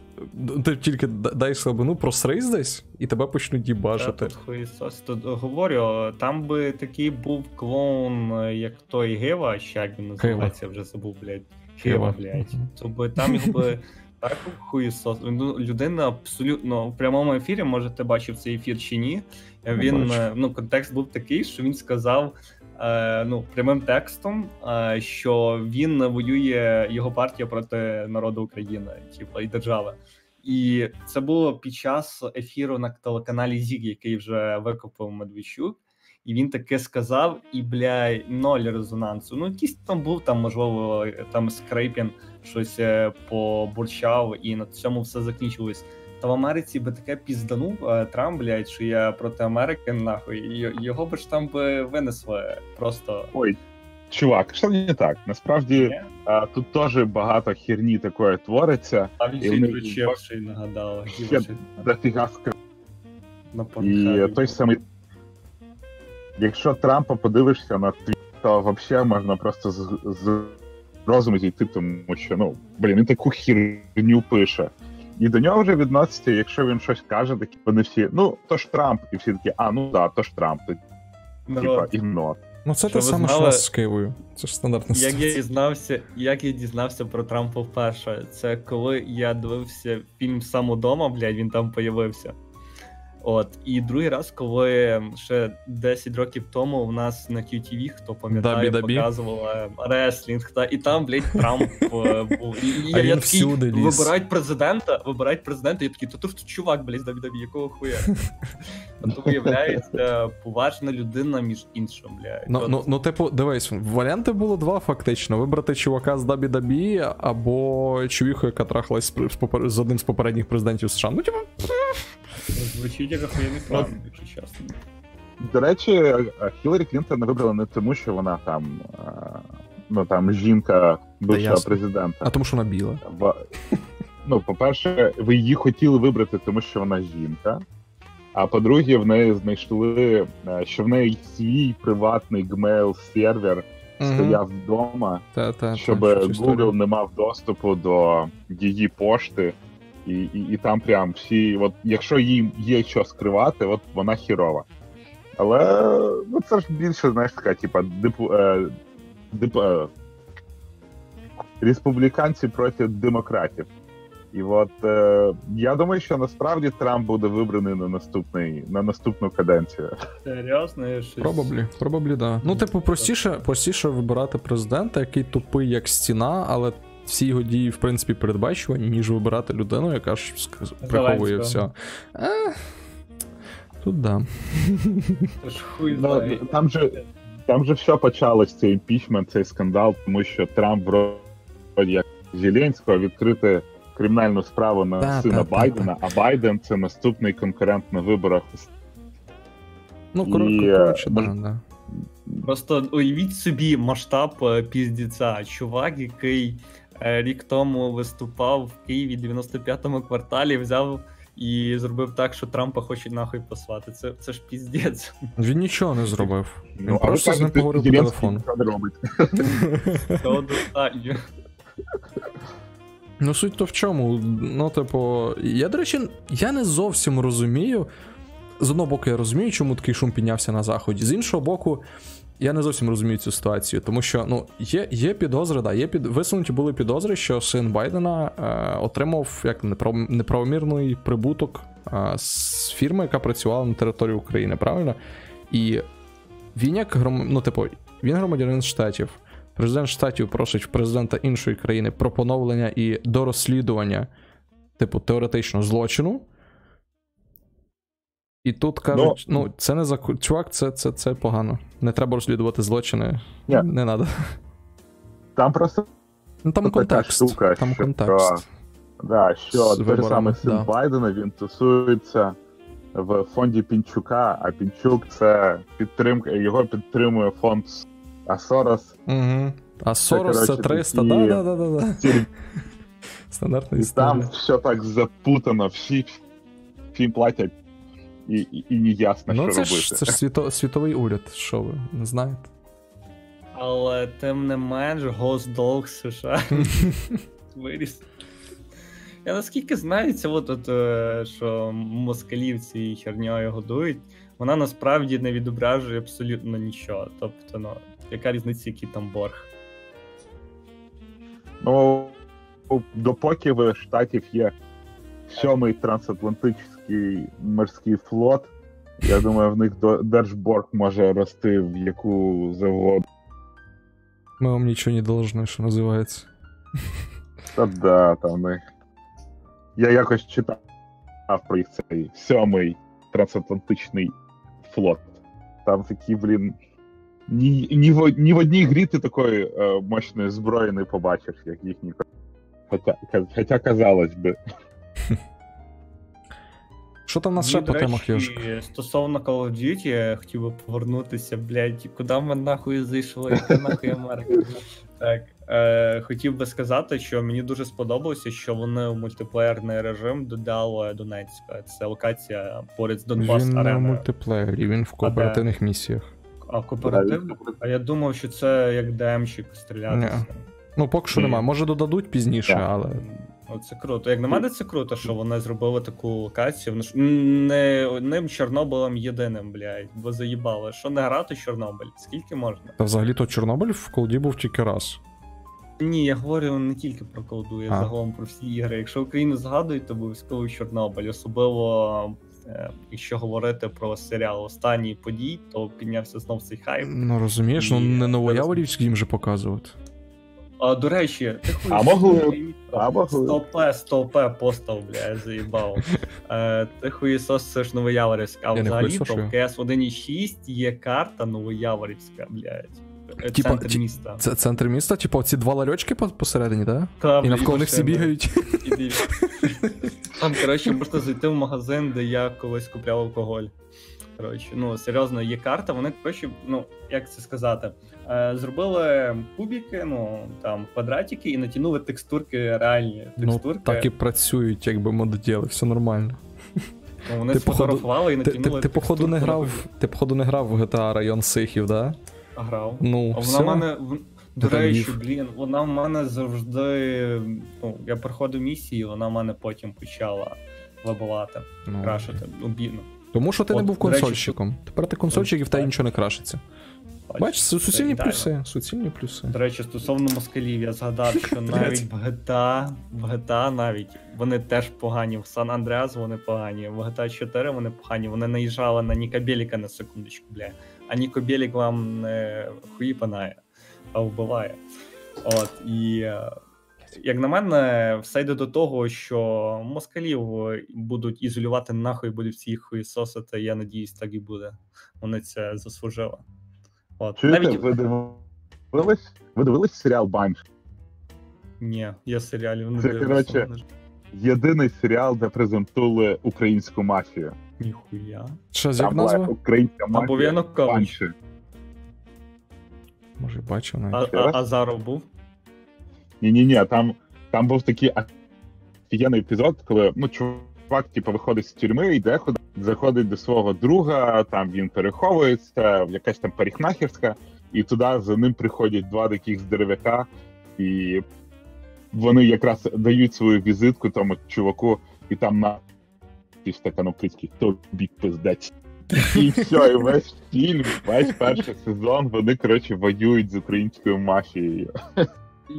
Ти тільки дай слабину, просрись десь, і тебе почнуть тут хуєсос. Говорю, там би такий був клоун, як той Гева, ще як він називається, вже забув, блядь. Гева, блядь. То би там його би так хуєсос. Ну, людина абсолютно в прямому ефірі, може, ти бачив цей ефір чи ні. Він, ну, контекст був такий, що він сказав. Е, Ну, прямим текстом, е, що він воює його партія проти народу України, типу, і держави. І це було під час ефіру на телеканалі Зіг, який вже викопав Медведчук. І він таке сказав, і бля, ноль резонансу. Ну, якийсь там був там, можливо, там Скрейпін щось е, побурчав, і на цьому все закінчилось. Та в Америці би таке пізданув е, Трамп, блядь, що я проти Америки, нахуй. Його би ж там би винесли просто. Ой, чувак, що не так? Насправді а, тут теж багато хірні такої твориться. А він І ще й вони- включив, ще й нагадав. Дофіга І той самий. Якщо Трампа подивишся на твіт, то взагалі можна просто з, з розуму зійти, тому що ну блін, він таку хірню пише. І до нього вже відноситься, якщо він щось каже, такі вони всі, ну то ж Трамп, і всі такі, а ну да, то ж Трамп, то, типа ігнор. Ну, це те саме, що знали- у нас з Києвою. Це ж стандартна Як я дізнався, як я дізнався про Трампа вперше, це коли я дивився фільм сам удома, блядь, він там появився. От, і другий раз, коли ще 10 років тому у нас на QTV, хто пам'ятає, Дабі-дабі. показували реслінг, та і там, блядь, Трамп е, був. І, і А я, він я такий, ліз. вибирають президента, вибирають президента, і я такий, то ти чувак, блядь, з дабі якого хуя? То виявляється поважна людина між іншим, блядь. Ну, ну, ну, типу, дивись, варіанти було два фактично: вибрати чувака з Дабі Дабі або чувіху, яка трахалась з, з одним з попередніх президентів США. Ну, типу, Звучить як охуєнний план, якщо чесно. До речі, Хіларі Клінтон не вибрали не тому, що вона там, е, ну там жінка бившого президента. а тому, що вона біла. В- Ну, по-перше, ви її хотіли вибрати, тому що вона жінка. А по-друге, в неї знайшли, е, що в неї свій приватний гмейл сервер стояв вдома, Та, та, щоб. Google не мав доступу до її пошти. І, і, і там прям всі, от якщо їй є що скривати, от вона хірова. Але ну це ж більше, знаєш, така, типа, дипу, е, дип, е, республіканці проти демократів. І от е, я думаю, що насправді Трамп буде вибраний на наступний на наступну каденцію. Серйозно, щось... Пробаблі, пробаблі, да. Ну, типу, простіше, простіше вибирати президента, який тупий як стіна, але всі його дії, в принципі, передбачувані, ніж вибирати людину, яка ж приховує все. Е, тут да. Хуй Ну, там же- Там же все почалось, цей імпічмент, цей скандал, тому що Трамп вроді як Зеленського відкрити кримінальну справу на Та, сина та, та, Байдена, а Байден це наступний конкурент на виборах. Ну, коротше, е, да, да. Просто уявіть собі масштаб е, піздіця. Чувак, який рік тому виступав в Києві 95-му кварталі, взяв і зробив так, що Трампа хочуть нахуй послати. Це, це ж піздець. Він нічого не зробив. Він Ну, а просто з ним поговорив по телефону. достатньо. Ну, суть то в чому? Ну, типу, я, до речі, я не зовсім розумію. З одного боку, я розумію, чому такий шум піднявся на заході. З іншого боку, я не зовсім розумію цю ситуацію, тому що ну, є, є підозри, да, є під... висунуті були підозри, що син Байдена е, отримав як неправ... неправомірний прибуток е, з фірми, яка працювала на території України, правильно? І він як гром... ну, типу, він громадянин штатів. Президент штатів просить президента іншої країни про поновлення і дорозслідування, типу, теоретично злочину. І тут кажуть, ну, це не закон. Чувак, це, це, це погано. Не треба розслідувати злочини. Ні. Не треба. Там просто Ну там така контекст. штука, там що- контекст. да, що той же самий син да. Байдена він тусується в фонді Пінчука, а Пінчук це підтримка, його підтримує фонд. А Сорос Угу. А Сорос це коротше, 300, такі- да, да, да, да, да. Стандартна І там все так запутано, всі, всі платять, і, і, і не ясно, Ну, що це робити. ж, це ж світо, світовий уряд, що ви не знаєте. Але тим не менш, госдолг США виріс. Я наскільки знаю, це от, от е, що москалів цією херньою годують, вона насправді не відображує абсолютно нічого. Тобто, ну, яка різниця, який там борг? Ну, допоки в штатів є сьомий трансатлантичний морський флот, я думаю, в них держборг може рости в яку завгодно. Ми вам нічого не должны, що називається. Та да, там них. Я якось читав про їх цей сьомий трансатлантичний флот. Там такі, блін. Ні, ні, в, ні в одній грі ти такої е, мощної зброї не побачиш, як їхні. Хоча, хоча казалось би. Що там у нас ще по темах, Йошик? Стосовно Call of Duty, я хотів би повернутися, блядь, куди ми нахуй зайшли, нахуй Америка. Так, е, хотів би сказати, що мені дуже сподобалося, що вони в мультиплеєрний режим додали Донецька. Це локація поряд з Донбас Він не в ареною. мультиплеєрі, він в кооперативних місіях. А кооператив? А я думав, що це як ДМщик стрілятися. Ну, поки що Ні. немає. Може додадуть пізніше, Так. але. О, це круто. Як на мене, це круто, що вони зробили таку локацію. Вони ж не одним Чорнобилем єдиним, блядь, бо заїбали. Що не грати Чорнобиль? Скільки можна? Та взагалі-то Чорнобиль в колді був тільки раз. Ні, я говорю не тільки про колду, я А. загалом про всі ігри. Якщо Україну згадують, то обов'язково Чорнобиль, особливо Е, Якщо говорити про серіал останній подій, то піднявся знов цей хайп. Ну розумієш, ну не зараз- Новояворівськ їм же показувати. А, до речі, ти хуй А могли. А могли. Стопе, стопе, постав, бля, заїбав. Е, ти хуєсос, це ж Новояворівськ. А Я не взагалі то в КС 1.6 є карта Новояворівська, блядь. Е, Типа, Центр ті- міста. Це центр міста, типу, ці два ларьочки по- посередині, так? Та? І блядь, навколо них всі бігають. І. Там, коротше, можна зайти в магазин, де я колись купляв алкоголь. Коротше, ну серйозно, є карта. Вони, коротше, ну як це сказати, зробили кубики, ну там квадратики і натягнули текстурки, реальні Ну, так і працюють, якби мододіли, все нормально. Ну, вони Ти, походу, сфотографували і Ти, ти, натягнули. ти, походу, не грав, ти, походу, не грав в GTA район Сихів, да? Грав. Ну, А вона все. в мене. в- До речі, блін, вона в мене завжди. Ну, я проходив місії, вона в мене потім почала вибивати, Ну, крашити. Ну, бідно. Тому що ти не був до речі, консольщиком. Тепер ти консольщик і в тебе нічого не крашиться. Бачиш, це суцільні плюси. Суцільні плюси. До речі, стосовно москалів, я згадав, що навіть в GTA, в GTA навіть вони теж погані. В Сан Андреас вони погані. В GTA 4 вони погані. Вони наїжджали на Ніка Беліка на секундочку, бля. А Ніко Белік вам не хуї панає, а вбиває. От і. е, Як на мене, все йде до того, що москалів будуть ізолювати нахуй, будуть всі їх хуїсосити. Я надіюсь, так і буде. Вони це заслужили. От. Чуєте, Навіть ви дивились? Ви дивились серіал Банш? Ні, я серіалів не Це, дивлюся. коротше, Єдиний серіал, де презентували українську мафію. Ніхуя. Що, як Там була назва? українська Або мафія. Янукович. Банші. Може, бачив навіть. А, а. Азаров був? Ні-ні-ні, там, там був такий офігенний епізод, коли ну, чувак типу, виходить з тюрми, йде куди, заходить до свого друга, там він переховується, якась там парикмахерська, і туди за ним приходять два таких здоровяка, і вони якраз дають свою візитку тому чуваку, і там на стаканоприцький тобі пиздець. І все, і весь фільм, весь перший сезон, вони, коротше, воюють з українською мафією.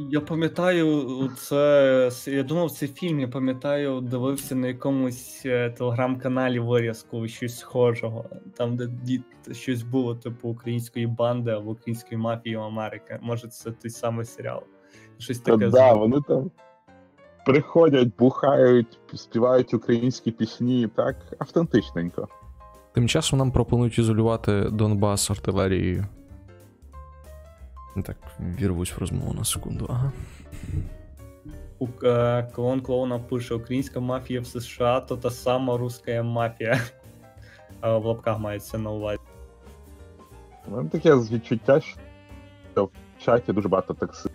Я пам'ятаю, це. Я думав, це фільм, я пам'ятаю, дивився на якомусь е, телеграм-каналі вирізку щось схожого. Там, де дід щось було, типу української банди або української мафії Америки. Може, це той самий серіал. Щось Та таке да, вони там приходять, бухають, співають українські пісні, так автентичненько. Тим часом нам пропонують ізолювати Донбас артилерією. Так, вірвусь в розмову на секунду. Ага. У е, клон клоуна пише: Українська мафія в США то та сама руська мафія. А в лапках мається на увазі. У мене таке відчуття, що в чаті дуже багато таксистів.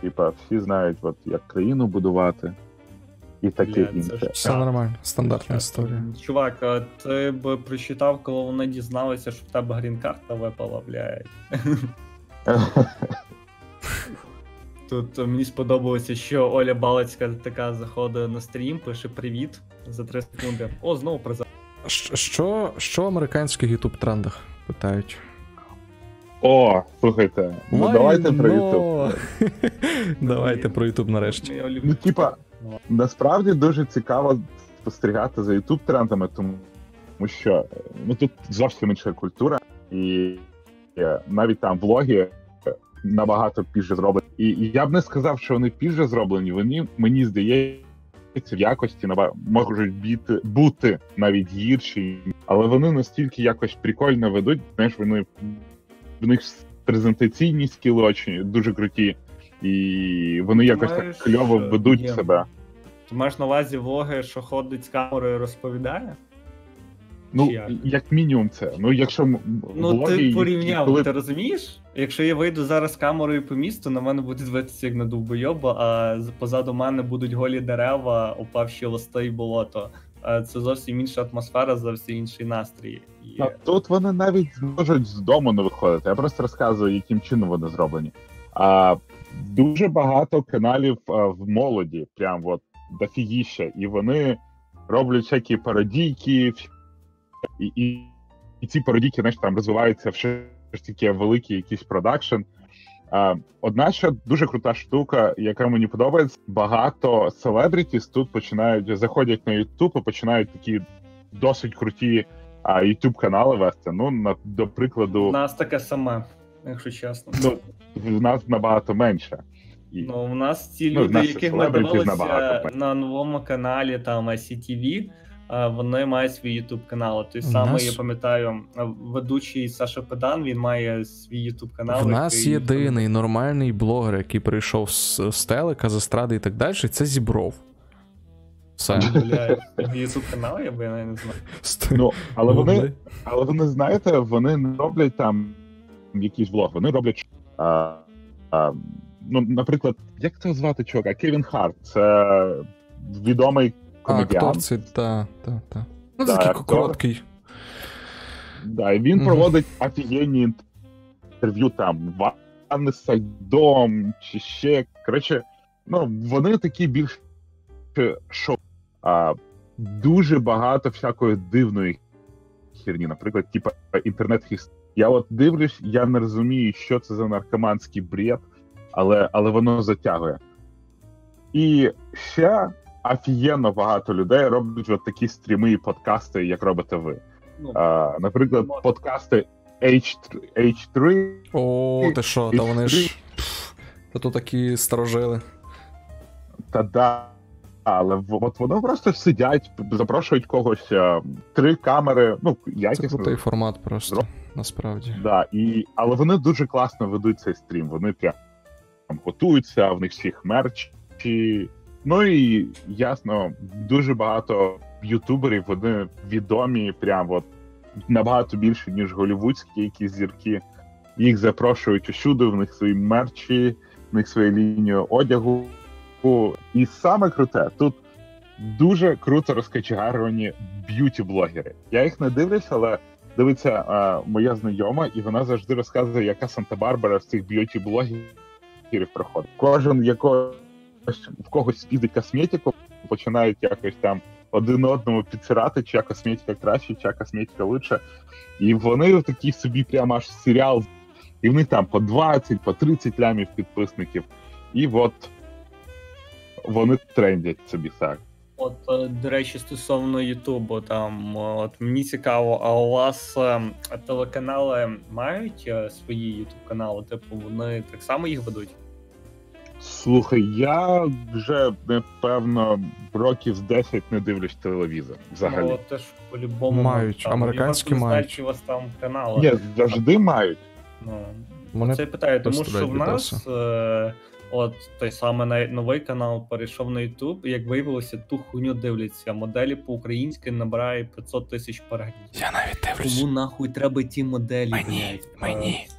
Типа, всі знають, от, як країну будувати і таке інше. ж- Все нормально, стандартна історія. Чувак, а ти б прочитав, коли вони дізналися, що в тебе грін-карта випала, блядь. Тут мені сподобалося, що Оля Балицька така заходить на стрім, пише привіт за 3 секунди. О, знову. Щ- Що, що в американських ютуб трендах? Питають. О, слухайте, ну давайте про! YouTube. Давайте про Ютуб нарешті. Ну, типа, насправді дуже цікаво спостерігати за YouTube трендами, тому що ну тут зовсім інша культура, і навіть там влоги е, набагато пізже зроблені. І, я б не сказав, що вони пізже зроблені. Вони мені здається. В якості можуть біти, бути навіть гірші, але вони настільки якось прикольно ведуть. Знаєш, вони в них презентаційні скіли очі дуже круті, і вони якось так кльово е, ведуть є. себе. Ти маєш на увазі влоги, що ходить з камерою і розповідає? Ну, як? як мінімум, це. Ну, якщо Ну, влоги, ти порівняв, коли- ти розумієш? Якщо я вийду зараз камерою по місту, на мене буде дивитися як на довбойоба, а позаду мене будуть голі дерева, упавші листи і болото. Це зовсім інша атмосфера, зовсім інший настрій. І... А тут вони навіть зможуть з дому не виходити. Я просто розказую, яким чином вони зроблені. А дуже багато каналів а, в молоді, прям от дофігіща, і вони роблять всякі пародійки, і, і, і ці пародійки, знаєш, там розвиваються в щось таке великий якийсь продакшн. Одна ще дуже крута штука, яка мені подобається, багато селебрітіс тут починають заходять на YouTube і починають такі досить круті а, YouTube канали вести. Ну, на, до прикладу, У нас таке саме, якщо чесно. ну, в нас набагато менше. І, Ну, у нас ці Ну, люди, наші яких ми дивилися набагато на новому каналі, там ICTV, вони мають свій YouTube канал. Той У самий, нас- я пам'ятаю, ведучий Саша Педан, він має свій YouTube канал. В нас який- єдиний нормальний блогер, який прийшов з, з телека, з естради і так далі, це Зібров. Все. YouTube канал, я би я не знаю. ну, але вони, але вони, знаєте, вони не роблять там якийсь влог, вони роблять. А, а, ну, наприклад, як це звати чувака? Кевін Харт, це відомий А, актор це, та, та, та. Ну, Да, це такий актор. короткий. Да, і він Мгм. проводить офігенні інтерв'ю там Ванни з Сайдом чи ще. Коротше, ну вони такі більш шоу. А, дуже багато всякої дивної херні, наприклад, типа інтернет хіс. Я от дивлюсь, я не розумію, що це за наркоманський бред, але, але воно затягує. І ще офігенно багато людей роблять от такі стріми і подкасти, як робите ви. Ну, А, наприклад, Можна. подкасти H3, H3 О, ти що, та вони ж. Та то такі старожили. та да. Але от воно просто сидять, запрошують когось, три камери, ну, Це крутий формат просто, насправді. Да, і, але вони дуже класно ведуть цей стрім. Вони прям готуються, в них всіх мерчі. Ну і ясно, дуже багато ютуберів, вони відомі, прям от набагато більше, ніж голівудські якісь зірки. Їх запрошують усюди, в них свої мерчі, в них своя лінія одягу. І саме круте, тут дуже круто розкачегаровані б'юті-блогери. Я їх не дивлюсь, але дивиться а, моя знайома, і вона завжди розказує, яка Санта-Барбара з цих б'юті-блогерів проходить. Кожен якогось в когось спіздить косметику, починають якось там один одному підсирати, чия косметика краще, чия косметика лучше. І вони такий собі прямо аж серіал, і в них там по 20, по 30 лямів підписників. І от вони трендять собі так. От, е, до речі, стосовно Ютубу, там е, от мені цікаво, а у вас е, телеканали мають е, свої Ютуб канали? Типу, вони так само їх ведуть? Слухай, я вже напевно років з 10 не дивлюсь телевізор взагалі. Ну, теж по-любому Мають, там, американські я знаю, мають. чи у вас там канали. Ні, завжди мають. Ну, Мене це я питаю, тому що в нас е, от той самий навіть новий канал перейшов на YouTube, і як виявилося, ту хуйню дивляться. Моделі по-українськи набирає 500 тисяч переглядів. Я навіть дивлюсь. Кому нахуй треба ті моделі? Мені, мені. Е,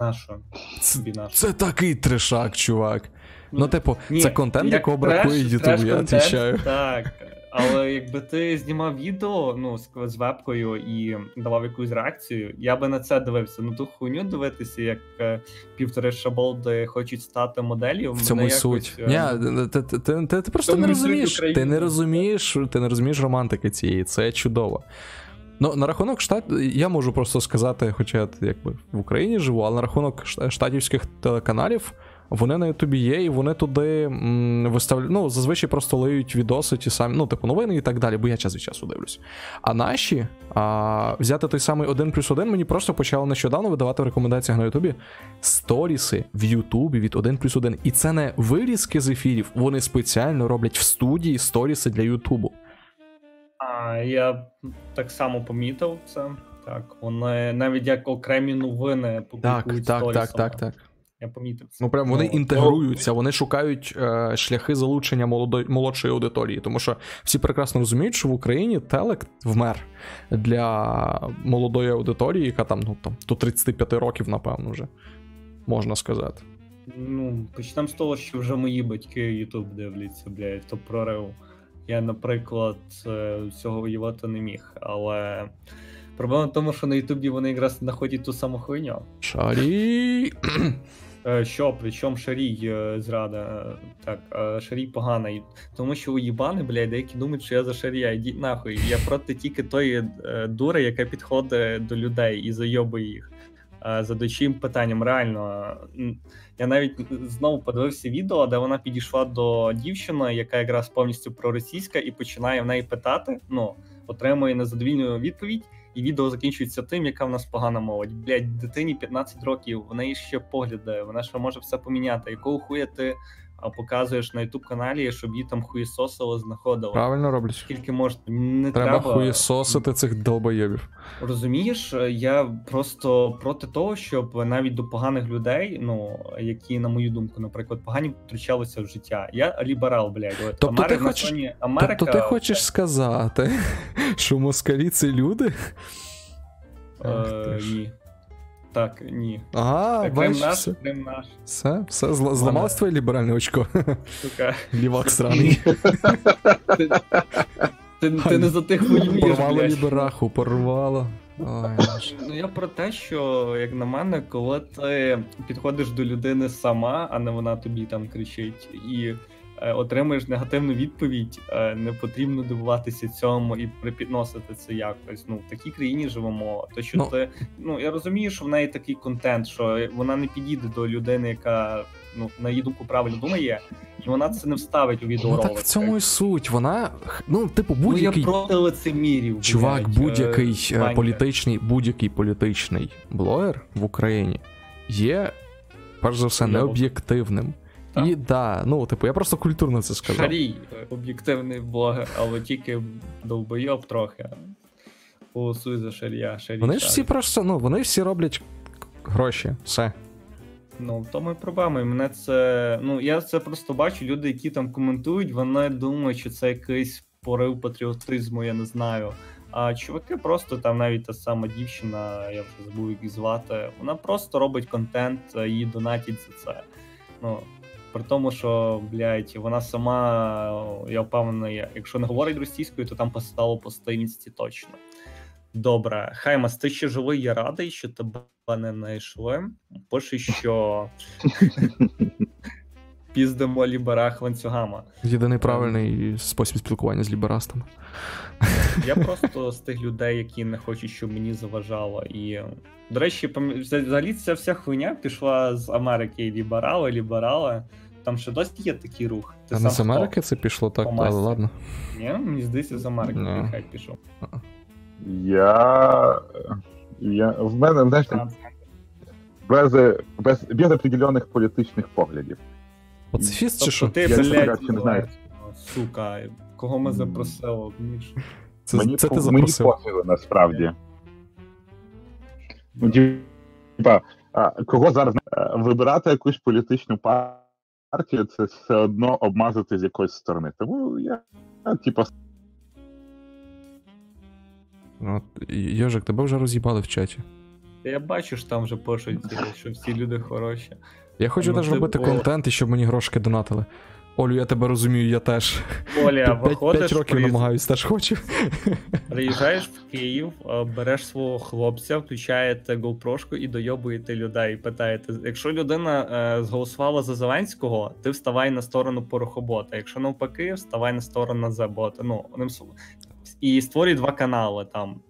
Нащо? Це, це такий трешак, чувак. Ну, типу, Ні, це контент, якого бракує Ютубу, я відвічаю. Так. Але якби ти знімав відео ну, з, з вебкою і давав якусь реакцію, я би на це дивився. Ну ту хуйню дивитися, як е, півтори шаболди хочуть стати моделлю. В цьому суть. Ні, ти, ти, ти, ти, ти просто не розумієш. Ти не розумієш, ти не розумієш романтики цієї, це чудово. Ну, на рахунок штат, я можу просто сказати, хоча я якби в Україні живу, але на рахунок штатівських телеканалів. Вони на Ютубі є, і вони туди виставляють. Ну, зазвичай просто лиють відоси, ті самі, ну, типу, новини і так далі, бо я час від часу дивлюсь. А наші а, взяти той самий 1 плюс 1 мені просто почали нещодавно видавати в рекомендаціях на Ютубі сторіси в Ютубі від 1 плюс 1. І це не вирізки з ефірів, вони спеціально роблять в студії сторіси для Ютубу. А я так само помітив це. Так, вони навіть як окремі новини Так, публікують так, так, сторісами. так, так. Я помітив це. Ну, прям вони Ну, інтегруються, вони шукають е, шляхи залучення молодої, молодшої аудиторії, тому що всі прекрасно розуміють, що в Україні телек вмер для молодої аудиторії, яка там, ну там до 35 років, напевно, вже можна сказати. Ну, почнемо з того, що вже мої батьки Ютуб дивляться, блядь, то прорив. Я, наприклад, е, цього воювати не міг, але проблема в тому, що на Ютубі вони якраз знаходять ту саму хуйню. Шарі. Е, Що, причому Шарій е, зрада. е, Так, Шарій поганий. Тому що уїбани, блядь, деякі думають, що я за Шарія. Йдіть нахуй. Я проти тільки тої дури, яка підходить до людей і зайобує їх. Задаючи їм питанням, реально. Я навіть знову подивився відео, де вона підійшла до дівчини, яка якраз повністю проросійська, і починає в неї питати. Ну, отримує незадовільну відповідь, і відео закінчується тим, яка в нас погана молодь. Блять, дитині 15 років, в неї ще погляди, вона ще може все поміняти. Якого хуя ти а, показуєш на ютуб каналі, щоб її там хуєсосило знаходило? Правильно роблять. Скільки можна не Треба треба, хуєсосити цих долбойобів. Розумієш, я просто проти того, щоб навіть до поганих людей, ну які, на мою думку, наприклад, погані втручалися в життя. Я ліберал, блядь. От, Тобто ти хочеш- Америка, Тобто ти хочеш сказати, що москалі це люди? Е, ж. ні. Так, ні. Ага, Крим бачиш, наш, все, наш. все, все зла- зламалось твоє ліберальне очко. Сука. Лівак сраний. Ти, ти, ти не за тих воюєш, Порвало блядь. лібераху, порвало. Ой, Ну я про те, що як на мене, коли ти підходиш до людини сама, а не вона тобі там кричить, і отримуєш негативну відповідь, е, не потрібно дивуватися цьому і припідносити це якось. Ну в такій країні живемо. То що Ну. ти ну я розумію, що в неї такий контент, що вона не підійде до людини, яка ну на її думку правильно думає, і вона це не вставить у Ну так в цьому і суть. Вона, ну, типу, ну, я будь-який проти лицемірів. чувак, будь-який е, е, політичний, будь-який політичний блогер в Україні є, перш за все, необ'єктивним. Так. І да, ну, типу, я просто культурно це сказав. Шарій, е, об'єктивний блогер, але тільки долбойоб трохи. Голосуй за шарія, шарій. Вони ж всі просто, ну, вони всі роблять гроші, все. Ну, в тому і проблема. І мене це. Ну, я це просто бачу, люди, які там коментують, вони думають, що це якийсь порив патріотизму, я не знаю. А чуваки просто там навіть та сама дівчина, я вже забув її звати, вона просто робить контент, е, її донатять за це. Ну, при тому, що, блядь, вона сама, я впевнений, якщо не говорить російською, то там постало по сторінці точно. Добре, Хаймас, ти ще живий, я радий, що тебе не знайшли. Пише, що піздимо ліберах ланцюгами. Єдиний правильний спосіб спілкування з ліберастами. Я просто з тих людей, які не хочуть, щоб мені заважало. І, до речі, взагалі ця вся хуйня пішла з Америки. Ліберали, ліберали. Там ще досі є такий рух. Ти А сам не з хто? Америки це пішло так, але ладно. Ні, мені здається, з Америки той хайп пішов. Я. я в мене, знаєш, так, без, без, без определених політичних поглядів. Пацифіст чи Тобто що? ти, Я, блядь, не знаю. сука, кого ми запросили? Міш? Це, мені, це ти запросив. Мені пофігу, насправді. Ну, типа, кого зараз а, вибирати якусь політичну партію, це все одно обмазати з якоїсь сторони. Тому я, я типа, От, Йожик, тебе вже роз'їбали в чаті. Та Я бачу, що там вже пишуть, що всі люди хороші. Я хочу Ну, теж робити контент і щоб мені грошки донатили. Олю, я тебе розумію, я теж. Оля, 5, років приїз- намагаюсь, теж хочу. приїжджаєш в Київ, е, береш свого хлопця, включаєте GoPro і дойобуєте людей. Питаєте, якщо людина е, зголосувала за Зеленського, ти вставай на сторону порохобота. Якщо навпаки, вставай на сторону забота. Ну, одним словом. І створюй два канали там.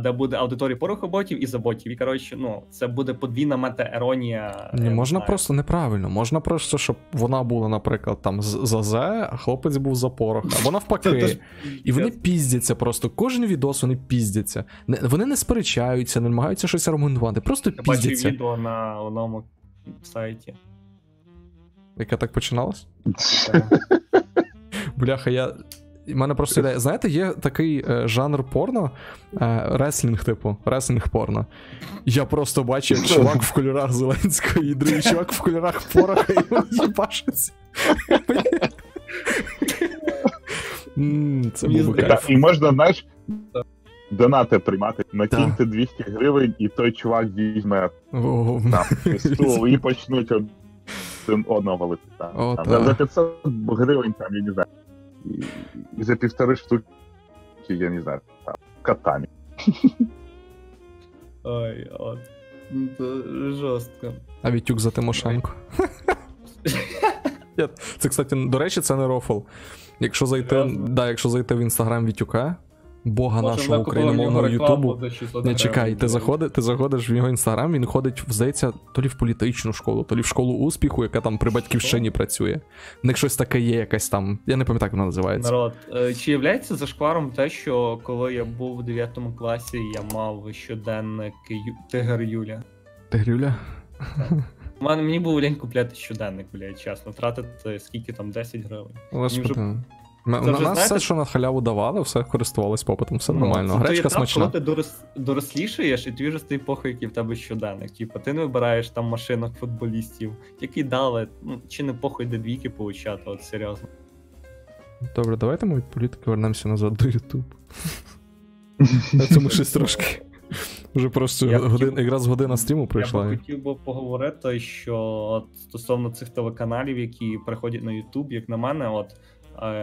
Де буде аудиторія порохоботів і заботів. І коротше, ну це буде подвійна мета-еронія. Не можна знаю. просто неправильно. Можна просто, щоб вона була, наприклад, там за Зе, а хлопець був за порох. Або навпаки. І вони піздяться просто. Кожен відос вони піздяться. Не, вони не сперечаються, не намагаються щось аргументувати, просто Я бачив відео на одному сайті. Яке так починалось? Бляха, я. У мене просто ідея. Знаєте, є такий е, жанр порно, е, реслінг, типу, реслінг порно. Я просто бачу, як чувак в кольорах Зеленського і другий чувак в кольорах пороха, і вони їбашаться. Це був би кайф. і можна, знаєш, донати приймати. Накиньте 200 гривень, і той чувак візьме стул і почнуть один одного та. за 500 гривень, там, я не знаю. І за півтори штуки, я не знаю, там, котами. Ой, от. Ну, Це жорстко. А Вітюк за Тимошенко. Це, кстати, до речі, це не рофл. Якщо зайти, да, якщо зайти в інстаграм Вітюка, бога Може, нашого в україномовного Ютубу. Не чекай, ти заходиш, ти заходиш в його інстаграм, він ходить, здається, то лі в політичну школу, то лі в школу успіху, яка там при батьківщині працює. В них щось таке є, якась там. Я не пам'ятаю, як вона називається. Народ, е, чи являється зашкваром те, що коли я був у 9 класі, я мав щоденник Ю... Тигр Юля? Тигрюля? У мене мені був лень купляти щоденник, блядь, чесно. Тратити скільки там 10 гривень. Господи. вже- М- Це На нас знаєте- все, що на халяву давали, все користувалось попитом, все Ну, нормально. це Гречка етап, смачна. Коли ти дорос... дорослішаєш, і тобі вже стає похуй, який в тебе щоденник. Типу, ти не вибираєш там машинок футболістів, які дали, ну, чи не похуй де двійки получати, от серйозно. Добре, давайте ми від політики вернемося назад до. На цьому щось трошки. Вже просто Я хотів- якраз година стріму Я пройшла. би хотів би поговорити, що от стосовно цих телеканалів, які приходять на YouTube, як на мене, от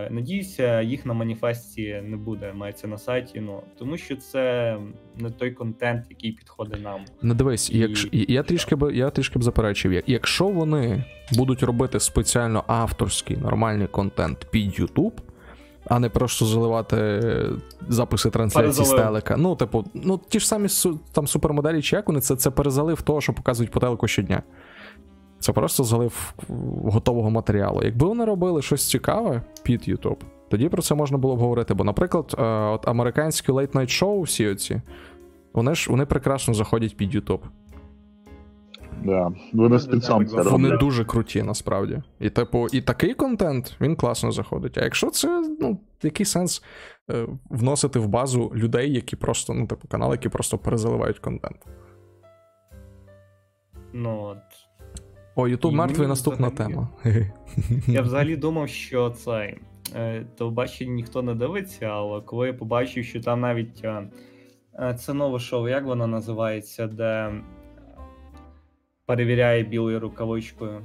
надіюся, їх на маніфесті не буде, мається на сайті. Ну тому що це не той контент, який підходить нам. Ну дивись, І- якщо, я, трішки би, я трішки б заперечив, якщо вони будуть робити спеціально авторський нормальний контент під YouTube, а не просто заливати е, записи трансляцій з телека. Ну, типу, ну ті ж самі там супермоделі, чи як вони це, це перезалив того, що показують по телеку щодня. Це просто залив готового матеріалу. Якби вони робили щось цікаве під YouTube, тоді про це можна було б говорити. Бо, наприклад, е, от американські late night шоу всі оці, вони ж вони прекрасно заходять під YouTube. Да. Вони спецом це Вони дуже круті, насправді. І, типу, і такий контент він класно заходить. А якщо це, ну, який сенс е, вносити в базу людей, які просто, ну, типу, канали, які просто перезаливають контент. Ну от О, Ютуб мертвий наступна взагалі- тема. Я взагалі думав, що це е, телебачення ніхто не дивиться, але коли я побачив, що там навіть е, е, це нове шоу, як воно називається, де перевіряє білою рукавичкою.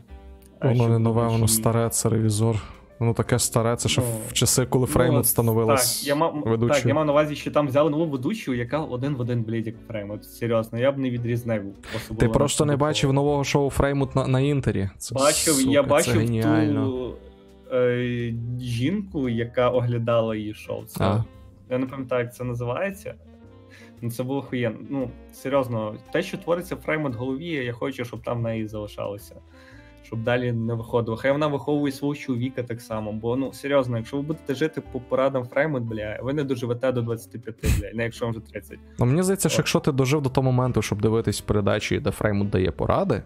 Воно не нове, воно старе, це ревізор. Воно таке старе, це ще Ну, в часи, коли Ну, Фреймут от, становилась Так, я мав, ведучою. так, я мав на увазі, що там взяли нову ведучу, яка один в один, блядь, як Фреймут. Серйозно, я б не відрізнив. особливо Ти просто не такого. бачив нового шоу Фреймут на, на інтері. Це, Бачив, сука, я це бачив геніально. ту е, жінку, яка оглядала її шоу. Це, А. Я не пам'ятаю, як це називається. Ну, це було охуєнно. Ну, серйозно, те, що твориться Фреймут в голові, я хочу, щоб там в неї залишалося. Щоб далі не виходило. Хай вона виховує свого чоловіка так само. Бо ну серйозно, якщо ви будете жити по порадам Фреймут, бля, ви не доживете до 25, бля, не якщо вам вже 30. Ну, мені здається, що якщо ти дожив до того моменту, щоб дивитись передачі, де Фреймут дає поради,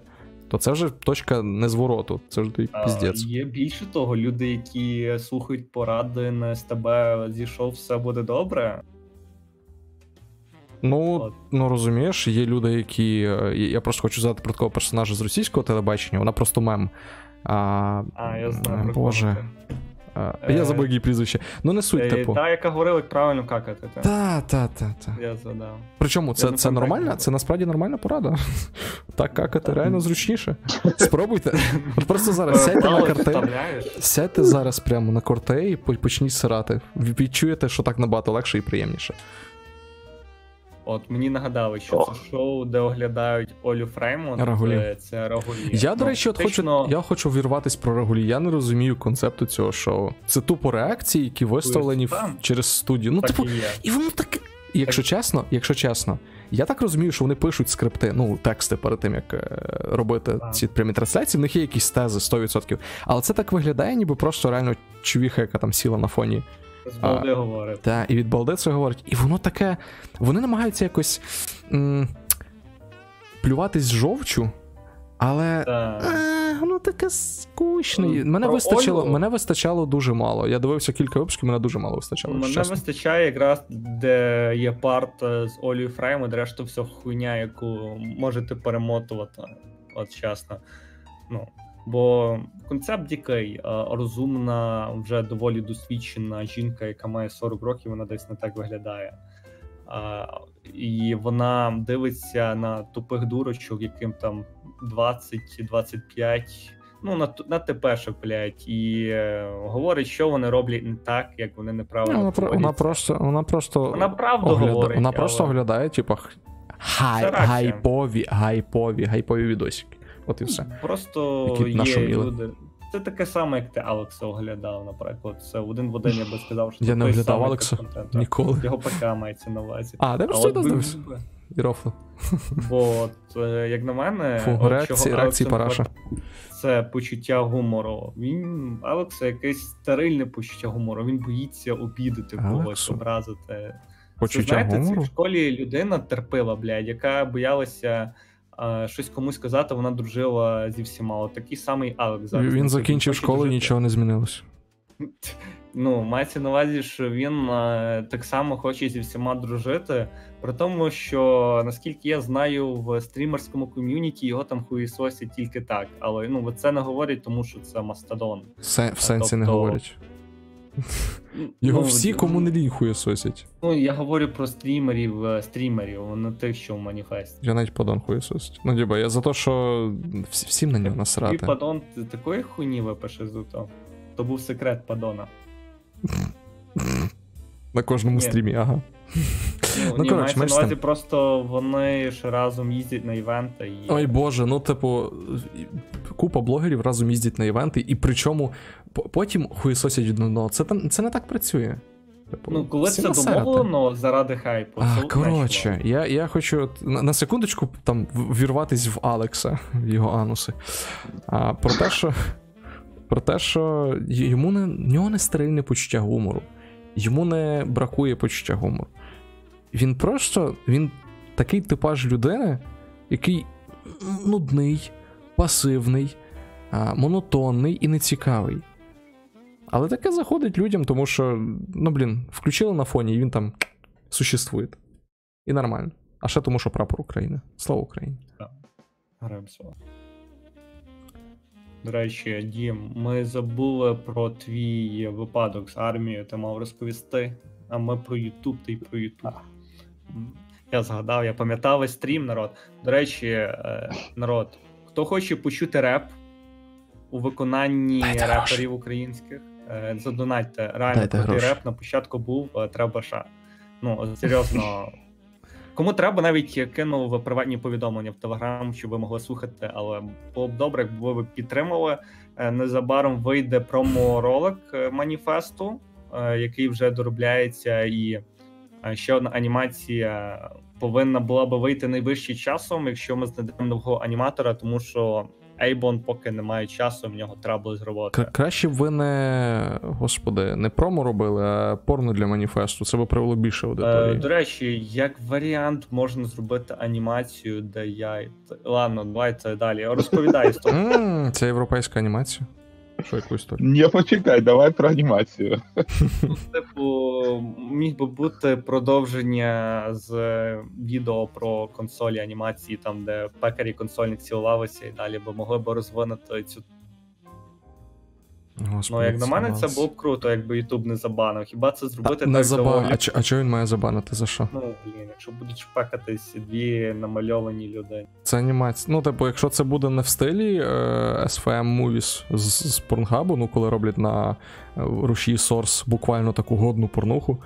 то це вже точка незвороту. Це той піздець. Є більше того, люди, які слухають поради на СТБ зійшов, все буде добре. Ну, ну розумієш, є люди, які. е, Я просто хочу задати про такого персонажа з російського телебачення, вона просто мем. А, А, я знаю. е, Боже. Е, я забув її прізвище. Ну, не суть, Е, типу. Та, яка говорила, як правильно какати. Та. Та, та, та, та. Я згадав. Причому це, не це пам'ятаю, нормальна, це насправді нормальна порада. Так какати реально зручніше. Спробуйте. От просто зараз сядьте на Палець карте. Сядьте зараз прямо на корте і по- почніть сирати. Відчуєте, що так набагато легше і приємніше. От мені нагадали, що Ох. це шоу, де оглядають Олю Фреймонт. Рагулі. Це, це Рагулі. Я, до Ну, речі, от фактично, хочу, я хочу вірватись про регулі. Я не розумію концепту цього шоу. Це тупо реакції, які виставлені в- через студію. Ну, так типу, і є. і воно таке. Якщо чесно, якщо чесно, я так розумію, що вони пишуть скрипти, ну, тексти перед тим, як е, робити Так. ці прямі трансляції, в них є якісь тези 100%. Але це так виглядає, ніби просто реально чувіха, яка там сіла на фоні. З балди говорив. Та, і від балди це говорить. І воно таке. Вони намагаються якось м- плюватись з жовчу, але. Е, воно таке скучне. Ну, Мене про вистачило, мене вистачало дуже мало. Я дивився кілька випусків, мене дуже мало вистачало. Мене чесно. вистачає якраз, де є парт е, з Олею Фреймонт, решта все хуйня, яку можете перемотувати. От чесно. Ну, бо концепт дикий, е, розумна, вже доволі досвідчена жінка, яка має 40 років, вона десь не так виглядає. І вона дивиться на тупих дурочок, яким там 20-25. Ну, на, на тепешок, блядь, і е, говорить, що вони роблять не так, як вони Ну, неправильно. вона, вона просто, вона просто Вона правду огляда- говорить. Вона просто але- оглядає, типа, хай, гайпові, гайпові, гайпові відосики. От і все. Просто Які є люди. це таке саме, як ти Алекса оглядав, наприклад. Це один в один я би сказав, що Я не оглядав Алекса. Ніколи. Його ПК мається на увазі. А, де просто би- І рофло. Бо от, е, як на мене, Фу, от реакції, чого реакції параша. це почуття гумору. Він Алекса якесь стерильне почуття гумору. Він боїться обідати когось, Алексу? образити. Це, Почуття знаєте, це в школі людина терпила, блядь, яка боялася щось комусь сказати, вона дружила зі всіма. От такий самий Алекс зараз. Він закінчив школу, дружити. нічого не змінилося. Ну, мається на увазі, що він е, так само хоче зі всіма дружити. При тому, що наскільки я знаю, в стрімерському ком'юніті його там хуїсосять тільки так. Але ну це не говорять, тому що це Мастодон. Се- В сенсі не тобто- говорять. Його ну, всі, кому не лінь хуєсосять. Ну я говорю про стрімерів, е, стрімерів, не тих, що в маніфесті. Я навіть подон хуєсосить. Ну, діба, я за те, що всі- всім на нього насрати. падон ти такої хуйні випише з то. То був секрет падона. На кожному Ні. стрімі, ага. Ну, Ну, ні, коротше, мається на увазі, просто вони ж разом їздять на івенти і. Ой Боже, ну типу, купа блогерів разом їздять на івенти, і причому по- потім хуєсосять від одного. Це, це не так працює. Типу, Ну, коли всі це домовлено заради хайпу. А, коротше, я, я хочу на, на секундочку там вірватись в Алекса, в його ануси. А, про те, що, про те, що йому не, нього не стерильне почуття гумору. Йому не бракує почуття гумору. Він просто він такий типаж людини, який нудний, пасивний, а, монотонний і нецікавий. Але таке заходить людям, тому що, ну блін, включили на фоні, і він там существує. І нормально. А ще тому, що прапор України. Слава Україні. Граємо слово. До речі, Дім, ми забули про твій випадок з армією, ти мав розповісти, а ми про Ютуб та й про Ютуб. Я згадав, я пам'ятав весь стрім, народ. До речі, е, народ, хто хоче почути реп у виконанні Дайте реперів гроші. українських, е, задонатьте. Реально Дайте крутий гроші. реп на початку був е, треба ша. Ну, серйозно. Кому треба, навіть кинув приватні повідомлення в Телеграм, щоб ви могли слухати, але було б добре, якби ви підтримали. Е, Незабаром вийде промо-ролик маніфесту, який вже доробляється, і ще одна анімація повинна була би вийти найближчим часом, якщо ми знайдемо нового аніматора, тому що Ейбон поки не має часу, в нього треба було зробити. Краще б ви не, господи, не промо робили, а порно для маніфесту. Це би привело більше Е, до речі, як варіант можна зробити анімацію, де я. Ладно, давайте далі. Розповідай Це європейська анімація. Що якусь історію? Ні, почекай, давай про анімацію. Типу, міг би бути продовження з відео про консолі анімації, там де пекарі консольних цілувалися, і далі би могли б розвинути цю. Господи, Ну, як на мене, це було б круто, якби Ютуб не забанив. Хіба це зробити не так заба... доволі? а, ч- а чого він має забанити? За що? Ну, блін, якщо будуть шпекатись дві намальовані люди. Це анімація. Ну, типу, якщо це буде не в стилі е, SFM Movies з, з порнхабу, ну коли роблять на е, руші Source буквально таку годну порнуху,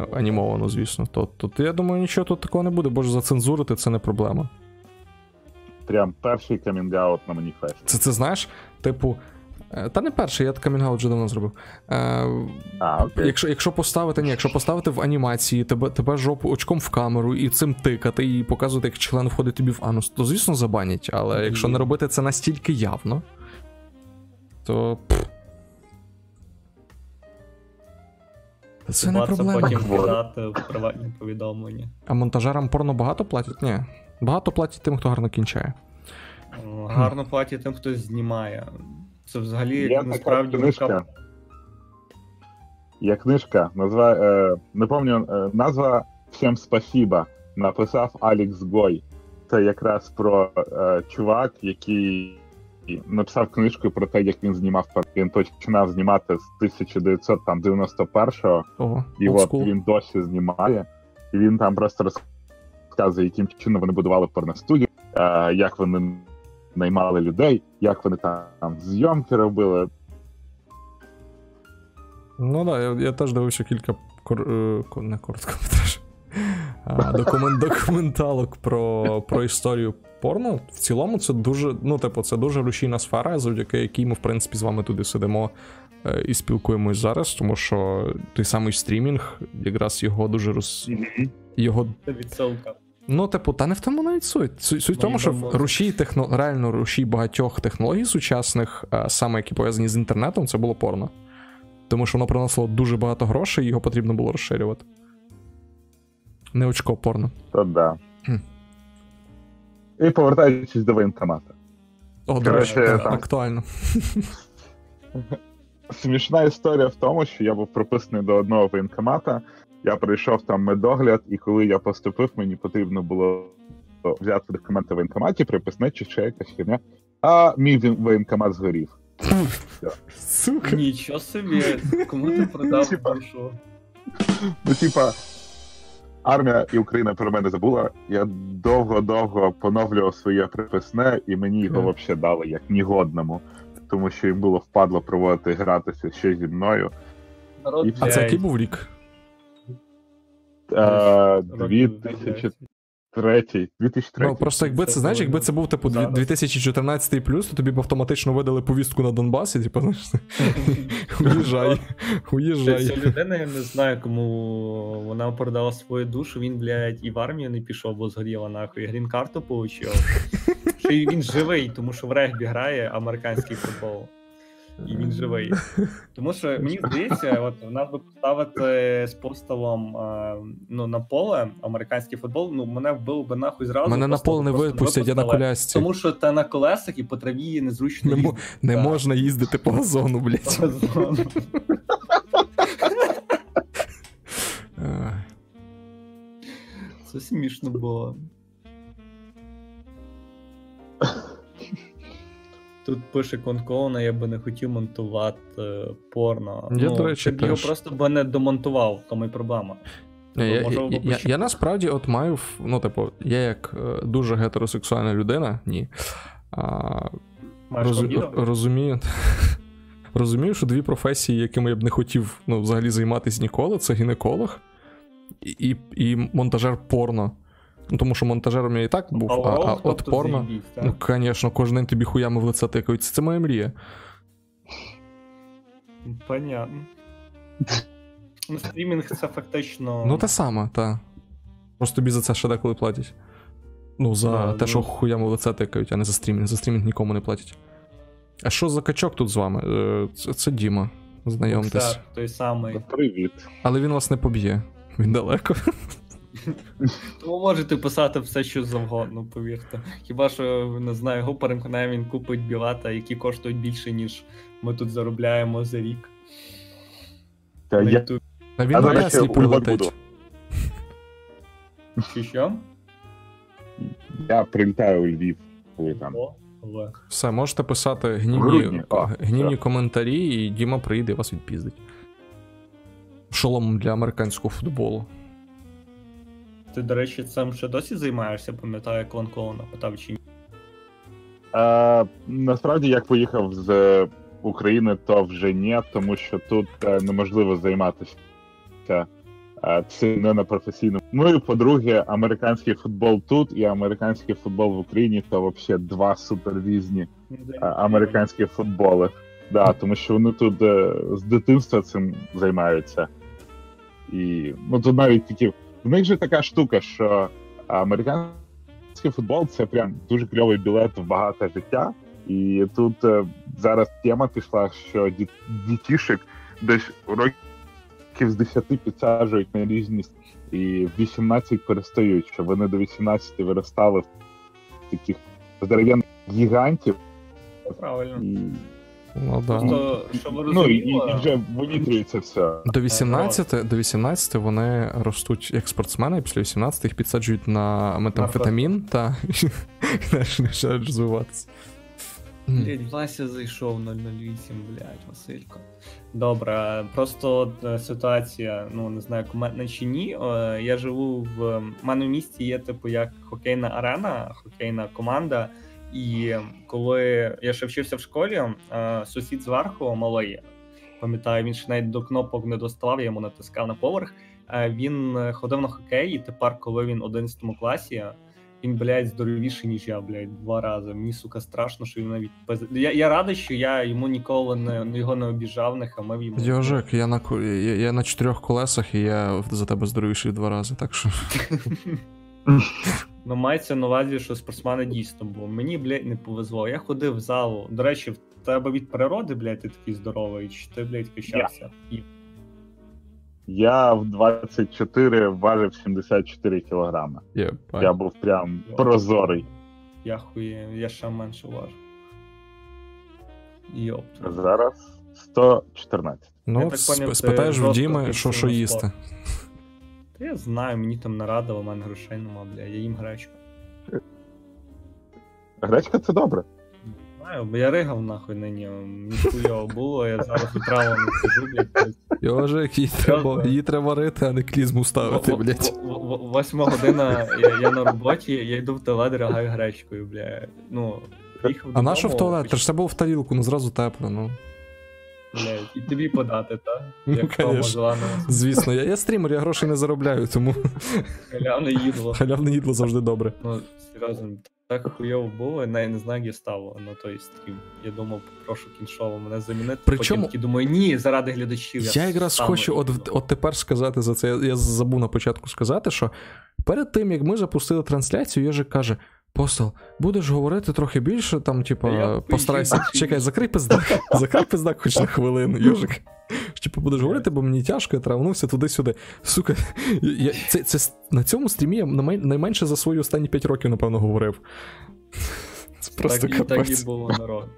е, анімовану, звісно, то, то я думаю, нічого тут такого не буде, бо ж зацензурити це не проблема. Прям перший камінг-аут на маніфесті. Це це знаєш, типу. Е, Та не перший, я камінгаут вже давно зробив. Е, А, окей. Якщо, якщо поставити, ні, якщо поставити в анімації тебе, тебе жопу очком в камеру і цим тикати, і показувати, як член входить тобі в анус, то звісно забанять, але якщо не робити це настільки явно, то. пф. Це не проблема. потім кидати в приватні повідомлення. А монтажерам порно багато платять? Ні. Багато платять тим, хто гарно кінчає. Гарно платять тим, хто знімає. Це взагалі Є насправді книжка. така- Є книжка, назва, е, не пам'ятаю, е, назва Всім спасіба. Написав Алікс Гой. Це якраз про е, чувак, який написав книжку про те, як він знімав Він починав знімати з 1991-го, Ого, і от school. він досі знімає. І він там просто розказує, яким чином вони будували порностудію, е, як вони наймали людей, як вони там зйомки робили. Ну так, да, я, я теж дивився кілька кор, е, не короткометраж. А, а, документ, документалок про, про історію порно. В цілому, це дуже, ну, типу, це дуже рушійна сфера, завдяки якій ми, в принципі, з вами туди сидимо е, і спілкуємось зараз, тому що той самий стрімінг, якраз його дуже роз. Його Це відсилка. Ну, типу, та не в тому навіть суть. Суть, суть в тому, що рушій техно... реально рушій багатьох технологій сучасних, саме які пов'язані з інтернетом, це було порно. Тому що воно приносило дуже багато грошей, і його потрібно було розширювати. Не очко порно. То да. Хм. І повертаючись до воєнкомата. О, до речі, там- актуально. Смішна історія в тому, що я був прописаний до одного воєнкомата. Я прийшов там медогляд, і коли я поступив, мені потрібно було взяти документи в воєнкоматі, приписне чи ще якась херня. А мій воєнкомат згорів. Сука. Нічого собі, кому ти продав душу? Ну, типа, армія і Україна про мене забула. Я довго-довго поновлював своє приписне, і мені його взагалі дали як нігодному, тому що їм було впадло проводити гратися ще зі мною. І А це який був рік? Е, років 2003. 2003. Ну, просто якби це, знаєш, якби це був типу 2014 плюс, то тобі б автоматично видали повістку на Донбас, і типу, знаєш, уїжджай, уїжджай. ця людина, я не знаю, кому вона продала свою душу, він, блядь, і в армію не пішов, бо згоріла нахуй. Грін-карту получив. Ще й він живий, тому що в регбі грає американський футбол. І він живий. Тому що мені здається, от в нас би поставити з постолом е, ну, на поле американський футбол, ну мене вбило би нахуй зразу. Мене на поле не випустять, я на колясці. Тому що ти на колесах і по траві незручно Не, їздити. не можна їздити по газону, блядь. Е, Це смішно було. Тут пише Конкоуна, я би не хотів монтувати е, порно. Я, ну, до речі, ти б його просто би не домонтував, в тому і проблема. Я, я, я, я, я насправді от маю, ну, типу, я як е, дуже гетеросексуальна людина, ні. А, роз, розумію. Розумію, що дві професії, якими я б не хотів ну, взагалі займатися ніколи, це гінеколог і, і, і монтажер порно. Ну, тому що монтажером я і так був, а, а от тобто порно. Ну, звісно, кожен день тобі хуями в лице тикають. Це моя мрія. Понятно. Ну, стрімінг це фактично. Ну, те саме, та. Просто тобі за це ще деколи платять. Ну, за Да, те, ну. що хуями в лице тикають, а не за стрімінг. За стрімінг нікому не платять. А що за качок тут з вами? Е, Це, це Діма. Знайомтесь. Так, той самий. Привіт. Але він вас не поб'є. Він далеко. Ви можете писати все, що завгодно, повірте. Хіба що не знаю, його переконає, він купить білета, які коштують більше, ніж ми тут заробляємо за рік. Та на я. А він на зараз я у прилетить. Чи що? Я прилітаю у Львів, коли там. О. Все, можете писати гнівні, грудні. А, гнівні коментарі, і Діма прийде і вас відпіздить. Шоломом для американського футболу. Ти, до речі, цим ще досі займаєшся, пам'ятаю, як Лон Коуна питав чи ні. Е, насправді, як поїхав з України, то вже ні, тому що тут е, неможливо займатися е, цим не на професійному. Ну і по-друге, американський футбол тут і американський футбол в Україні то взагалі два супер різні е, американські футболи. Да, тому що вони тут з дитинства цим займаються. І ну тут навіть такі. В них же така штука, що американський футбол це прям дуже кльовий білет в багате життя. І тут е, зараз тема пішла, що ді- дітішек десь років з 10 підсаджують на різні і в 18 перестають, що вони до 18 виростали в таких здоров'яних гігантів. Правильно. І, Ну да. Просто, щоб ви ну, і, і вже винітрюється все. До 18, до 18 вони ростуть як спортсмени, і після 18 їх підсаджують на метамфетамін та і починають розвиватися. Блять, Вася зайшов 008, блять, Василько. Добре, просто е, ситуація, ну не знаю, кумедна чи ні. Е, Я живу в в мене в місті є типу як хокейна арена, хокейна команда. І коли я ще вчився в школі, е, сусід зверху малий, пам'ятаю, він ще навіть до кнопок не доставав, я йому натискав на поверх. е, він ходив на хокей, і тепер, коли він в 11 класі, він, блядь, здоровіший, ніж я, блядь, два рази. Мені, сука, страшно, що він навіть пиз... Я, я радий, що я йому ніколи не його не обіжав, не хамив йому. Йожик, я на я, я на чотирьох колесах, і я за тебе здоровіший в два рази, так що. Ну, мається на увазі, що спортсмени дійсно, бо мені, блядь, не повезло. Я ходив в залу. До речі, в тебе від природи, блядь, ти такий здоровий, чи ти, блядь, качався? І Я в 24 важив 74 кілограми. Є, Я був прям прозорий. я хує, я ще менше важу. Йоп. Зараз 114. Ну, Я так поняв, спитаєш в Діми, що, що їсти. Та я знаю, мені там нарадили, у мене грошей нема, бля, я їм гречку. Гречка це добре. Знаю, бо я ригав нахуй нині. Мені хуйово було, я зараз відправо не сижу, блядь. Йожик, її треба, її треба варити, а не клізму ставити, блядь. Восьма година, я, я на роботі, я йду в туалет, ригаю гречкою, бля. Ну, їхав А на що в додому, туалет? Ти ж це було в тарілку, ну зразу тепло, ну. Блядь, і тобі подати, так? Ну, Як Тома конечно. Желанова. Звісно, я, я стрімер, я грошей не заробляю, тому Халявне їдло. халявне їдло завжди добре. Ну, серйозно, так хуйово було, я не знаю, як я став на той стрім. Я думав, попрошу кіншово мене замінити. Причому- Потім думаю, ні, заради глядачів. Я якраз хочу от, от тепер сказати за це. Я, я забув на початку сказати, що перед тим як ми запустили трансляцію, Йожик каже: Постол, будеш говорити трохи більше, там, типа, постарайся. Чекай, закрий пиздак, закрий пиздак хоч на хвилину, Йожик. Типу, будеш говорити, бо мені тяжко, я травнувся туди-сюди. Сука, я, це, це, на цьому стрімі я найменше за свої останні 5 років, напевно, говорив. Це просто так, і, так і було народ.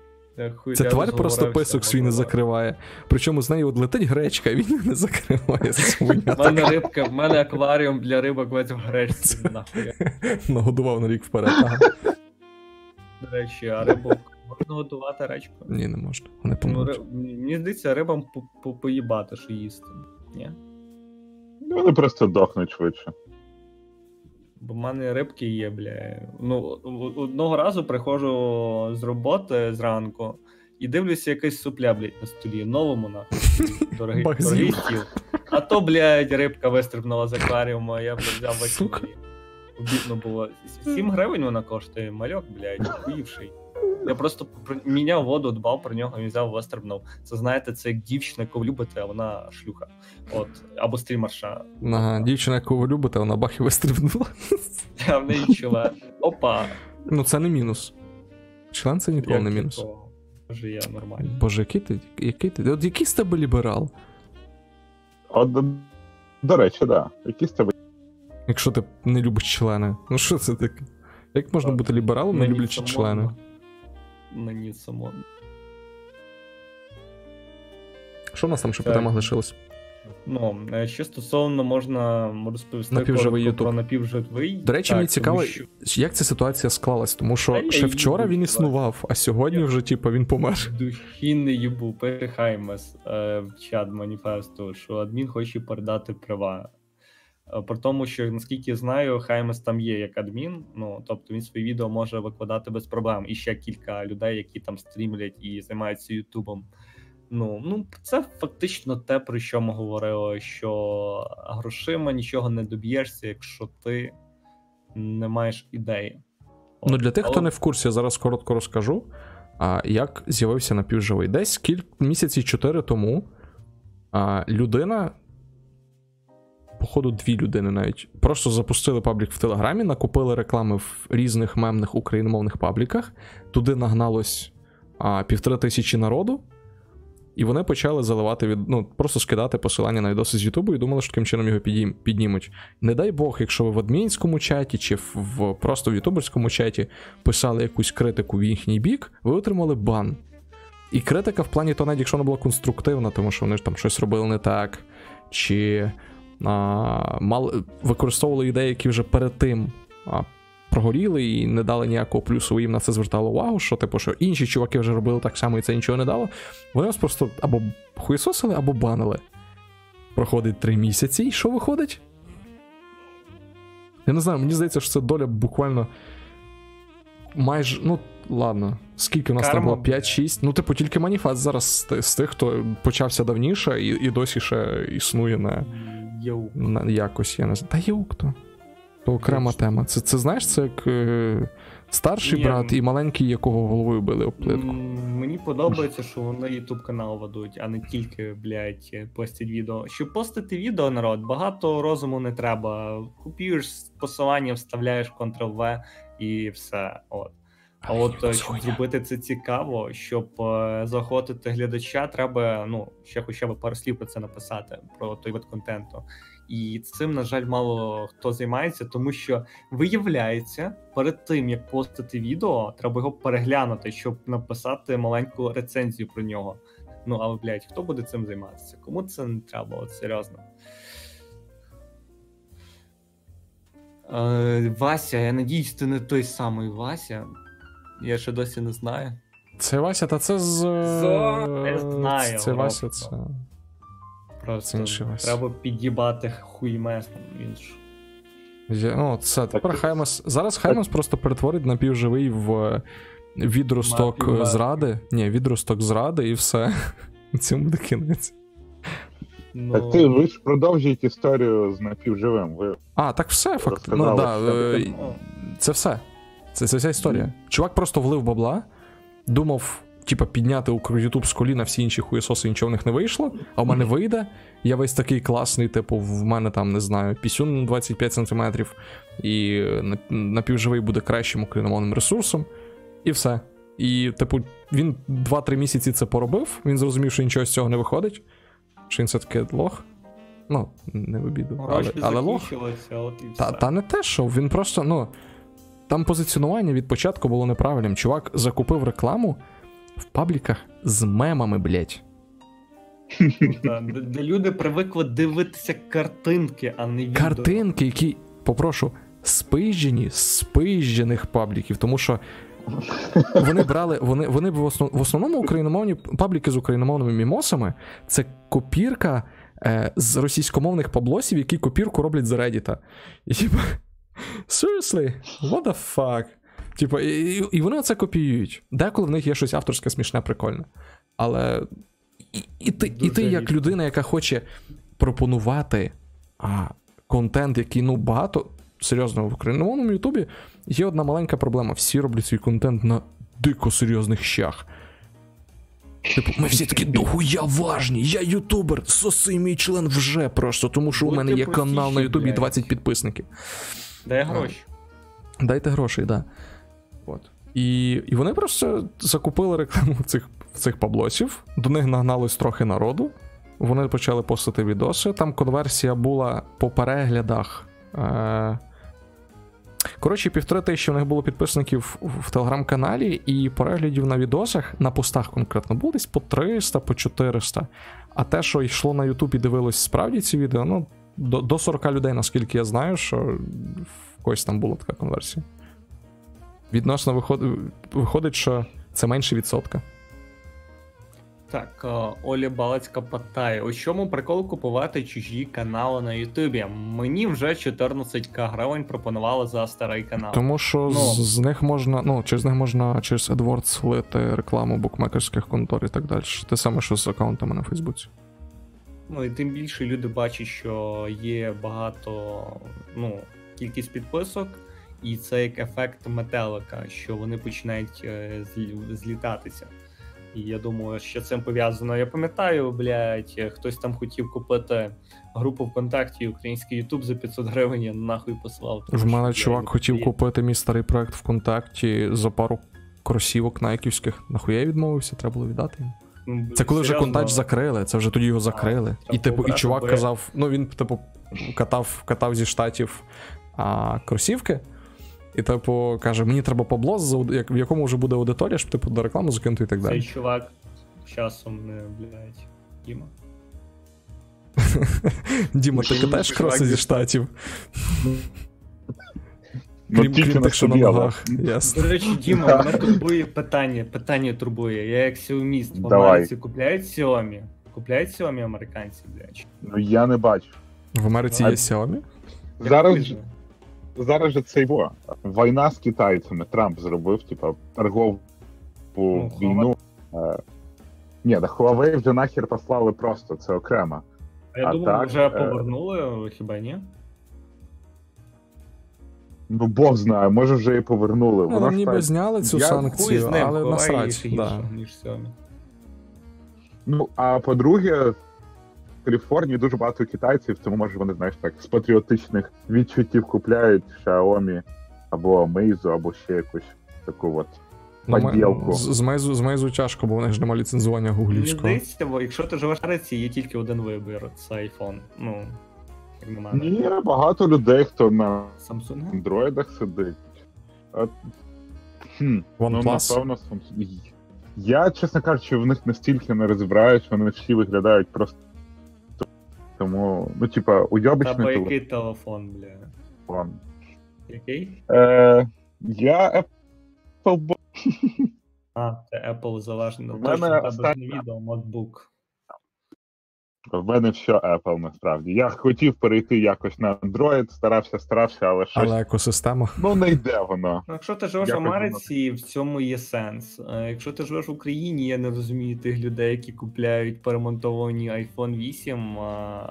Це тварь просто писок свій не закриває. Причому з нею от летить гречка, а він її не закриває. В мене рибка, в мене акваріум для рибок весь в гречці, нахуй. нагодував на рік вперед. Ага. До речі, а рибок можна готувати речку? Ні, не можна. Вони Ну, помруть. мені здається, рибам по- по- поїбати, що їсти. Ні? Ну, Вони просто дохнуть швидше. Бо в мене рибки є, бля. Ну, одного разу приходжу з роботи зранку і дивлюся якась супля, блядь, на столі. Новому нахуй. Дорогий, дорогий стіл. А то, блядь, рибка вистрибнула з акваріуму, а я, блядь, взяв в. Обідно було. 7 гривень вона коштує, мальок, блядь, хуївший. Я просто міняв воду, дбав про нього, він взяв вистрибнув. Це знаєте, це як дівчина, яку ви любите, а вона шлюха. От, або стрімерша. Ага, дівчина, яку ви любите, вона бах і вистрибнула. Я в неї чула. Опа. Ну, це не мінус. Член це ніколи не Як мінус. такого? Може, я нормально. Боже, який ти, який ти. От який з тебе ліберал? От, до, до речі, так. Да. Якісь тебе Якщо ти не любиш члени. Ну що це таке? Як можна бути лібералом, не люблячи члени? модно. Мені модно. Що в нас там ще темах лишилось? Ну, ще стосовно можна розповісти Напівживий про напівживий. До речі, Так, мені цікаво, що як ця ситуація склалась, тому що я ще вчора він існував, а сьогодні Я- вже, типу, він помер. Духінний юбу Хаймес е, в чат маніфесту, що адмін хоче передати права. Е, При тому, що наскільки я знаю, Хаймес там є як адмін, ну тобто він свої відео може викладати без проблем. І ще кілька людей, які там стрімлять і займаються Ютубом. Ну, ну це фактично те, про що ми говорили: що грошима нічого не доб'єшся, якщо ти не маєш ідеї. От. Ну, для тих, хто не в курсі, я зараз коротко розкажу. А як з'явився напівживий? Десь кілька місяців чотири тому а, людина, походу, дві людини навіть, просто запустили паблік в Телеграмі, накупили реклами в різних мемних україномовних пабліках. Туди нагналось півтори тисячі народу. І вони почали заливати від, ну, просто скидати посилання на відоси з Ютубу і думали, що таким чином його піднімуть. Не дай Бог, якщо ви в адмінському чаті чи в, просто в ютуберському чаті писали якусь критику в їхній бік, ви отримали бан. І критика в плані то навіть якщо вона була конструктивна, тому що вони ж там щось робили не так, чи мали, використовували ідеї, які вже перед тим а, прогоріли і не дали ніякого плюсу, їм на це звертало увагу, що типу, що інші чуваки вже робили так само і це нічого не дало. Вони вас просто або хуєсосили, або банили. Проходить три місяці, і що виходить? Я не знаю, мені здається, що це доля буквально майже. Ну, ладно, скільки у нас там було? 5-6. Ну, типу, тільки маніфест зараз з тих, хто почався давніше і, і досі ще існує на. Яук. якось, я не знаю. Та яук то. То окрема Точно. тема. Це, це знаєш, це як е, старший Ні, брат і маленький, якого головою били об плитку. Мені подобається, що вони YouTube канал ведуть, а не тільки, блядь, постять відео. Щоб постити відео, народ, багато розуму не треба. Купуєш посилання, вставляєш Ctrl-V і все. От. А от е, щоб зробити це цікаво, щоб е, заохотити глядача, треба ну ще хоча б пару слів про це написати, про той вид контенту. І цим, на жаль, мало хто займається, тому що виявляється, перед тим як постити відео, треба його переглянути, щоб написати маленьку рецензію про нього. Ну але блядь, хто буде цим займатися? Кому це не треба? От серйозно. Е, Вася, я надіюсь, ти не той самий Вася. Я ще досі не знаю. Це Вася, та це з. е, Зо- не знаю, Це Вася, це. Просто інший Вася. треба під'їбати хуймес. Він ж. Я, ну, це тепер Так. Хаймас. Зараз Хаймас просто перетворить напівживий в е, відросток Напівмертвий. зради. Ні, відросток зради і все. Цьому буде кінець. Ну, Так ти ви ж продовжуєте історію з напівживим. Ви А, так все, факт. Ну, да, е, ну, це все. Це, це вся історія. Чувак просто влив бабла, думав, типа, підняти Ютуб з коліна всі інші хуєсоси, нічого в них не вийшло, а в мене вийде. Я весь такий класний, типу, в мене там, не знаю, пісюн 25 см, і напівживий буде кращим україномовним ресурсом, і все. І, типу, він 2-3 місяці це поробив, він зрозумів, що нічого з цього не виходить, що він все-таки лох. Ну, не в обіду. Але, але лох. Та, та не те, що він просто, ну. Там позиціонування від початку було неправильним. Чувак закупив рекламу в пабліках з мемами, блять. Де, де люди привикли дивитися картинки, а не відео. Картинки, які, попрошу, спижені з спижених пабліків, тому що вони брали, вони, вони в, основ, в основному україномовні пабліки з україномовними мімосами це копірка е, з російськомовних паблосів, які копірку роблять з Reddit. І seriously, what the fuck? Типа, і, і, вони це копіюють. Деколи в них є щось авторське, смішне, прикольне. Але і, і, ти, і ти, як людина, яка хоче пропонувати а, контент, який ну багато, серйозно, в україномовному Ютубі є одна маленька проблема. Всі роблять свій контент на дико серйозних щах. Типу, ми всі такі дохуя важні, я ютубер, соси мій член вже просто, тому що у мене є канал на Ютубі і 20 підписників. Дай гроші. Дайте грошей, да. От. І, і вони просто закупили рекламу цих, цих паблосів, до них нагналось трохи народу. Вони почали постити відоси. Там конверсія була по переглядах. Е... Коротше, півтори тисячі в них було підписників в телеграм-каналі, і переглядів на відосах, на постах конкретно, було десь по 300, по 400. А те, що йшло на Ютуб і дивилось справді ці відео, ну, до, до 40 людей, наскільки я знаю, що в когось там була така конверсія. Відносно виходить, виходить, що це менше відсотка. Так, е, Оля Балацька питає: у чому прикол купувати чужі канали на Ютубі? Мені вже 14к гривень пропонували за старий канал. Тому що Ну. з, них можна, ну, через них можна через AdWords лити рекламу букмекерських контор і так далі. Те саме, що з аккаунтами на Фейсбуці. Ну і тим більше люди бачать, що є багато, ну, кількість підписок, і це як ефект метелика, що вони починають е, злі- злітатися. І я думаю, що цим пов'язано. Я пам'ятаю, блядь, хтось там хотів купити групу ВКонтакті український Ютуб за 500 гривень, я нахуй послав. В мене чувак хотів купити мій старий проект ВКонтакті за пару кросівок найківських. Нахуя я відмовився, треба було віддати їм. Це коли вже контач закрили, це вже тоді його закрили. треба І типу, і чувак бо казав: ну він, типу, катав, катав зі штатів а, кросівки. І, типу, каже: мені треба поблос, як- в якому вже буде аудиторія, щоб типу до рекламу закинути і так Цей далі. чувак часом не, блядь, Діма. Діма, ти катаєш кроси зі штатів? Ну, Крім, тільки крім на тих, що на собі, ногах. Ясно. До речі, Діма, мене турбує питання. Питання турбує. Я як сіоміст в Давай. Америці купляють Xiaomi? Купляють Xiaomi американці, блядь. ну я не бачу. В Америці А- є Xiaomi? Як Зараз, пізно. зараз же це його. Війна з китайцями. Трамп зробив, типа, торгову Ну, війну. Е, Ні, да Huawei вже нахер послали просто, це окремо. А я А думав, так, вже е, повернули, хіба ні? Ну, Бог знає, може вже і повернули. Ну, Воно ніби так- зняли цю я санкцію, з ним, але насрать. ще Да. ніж Xiaomi. Ну, а по-друге, в Каліфорнії дуже багато китайців, тому може вони, знаєш, так, з патріотичних відчуттів купляють Xiaomi або Meizu, або ще якусь таку от. Ну, Поділку. з, з, Meizu, з Meizu тяжко, бо в них ж немає ліцензування Мені гуглівського. здається, бо якщо ти живеш в Америці, є тільки один вибір це iPhone. Ну, як на мене. Ні, багато людей, хто на Samsung? андроїдах сидить. От, хм, ну, напевно, Samsung. Я, чесно кажучи, в них настільки не розбираюсь, вони всі виглядають просто. Тому, ну, типа, уйобичний бо який телефон, бля. телефон. Який? Е, я Apple А, це Apple залежно. Точно, мене останнє- відео, MacBook. В мене все Apple насправді. Я хотів перейти якось на Android, старався, старався, але щось. Але екосистема. Ну, не йде воно. Ну, якщо ти живеш в Америці, в цьому є сенс. Е, Якщо ти живеш в Україні, я не розумію тих людей, які купляють перемонтовані iPhone 8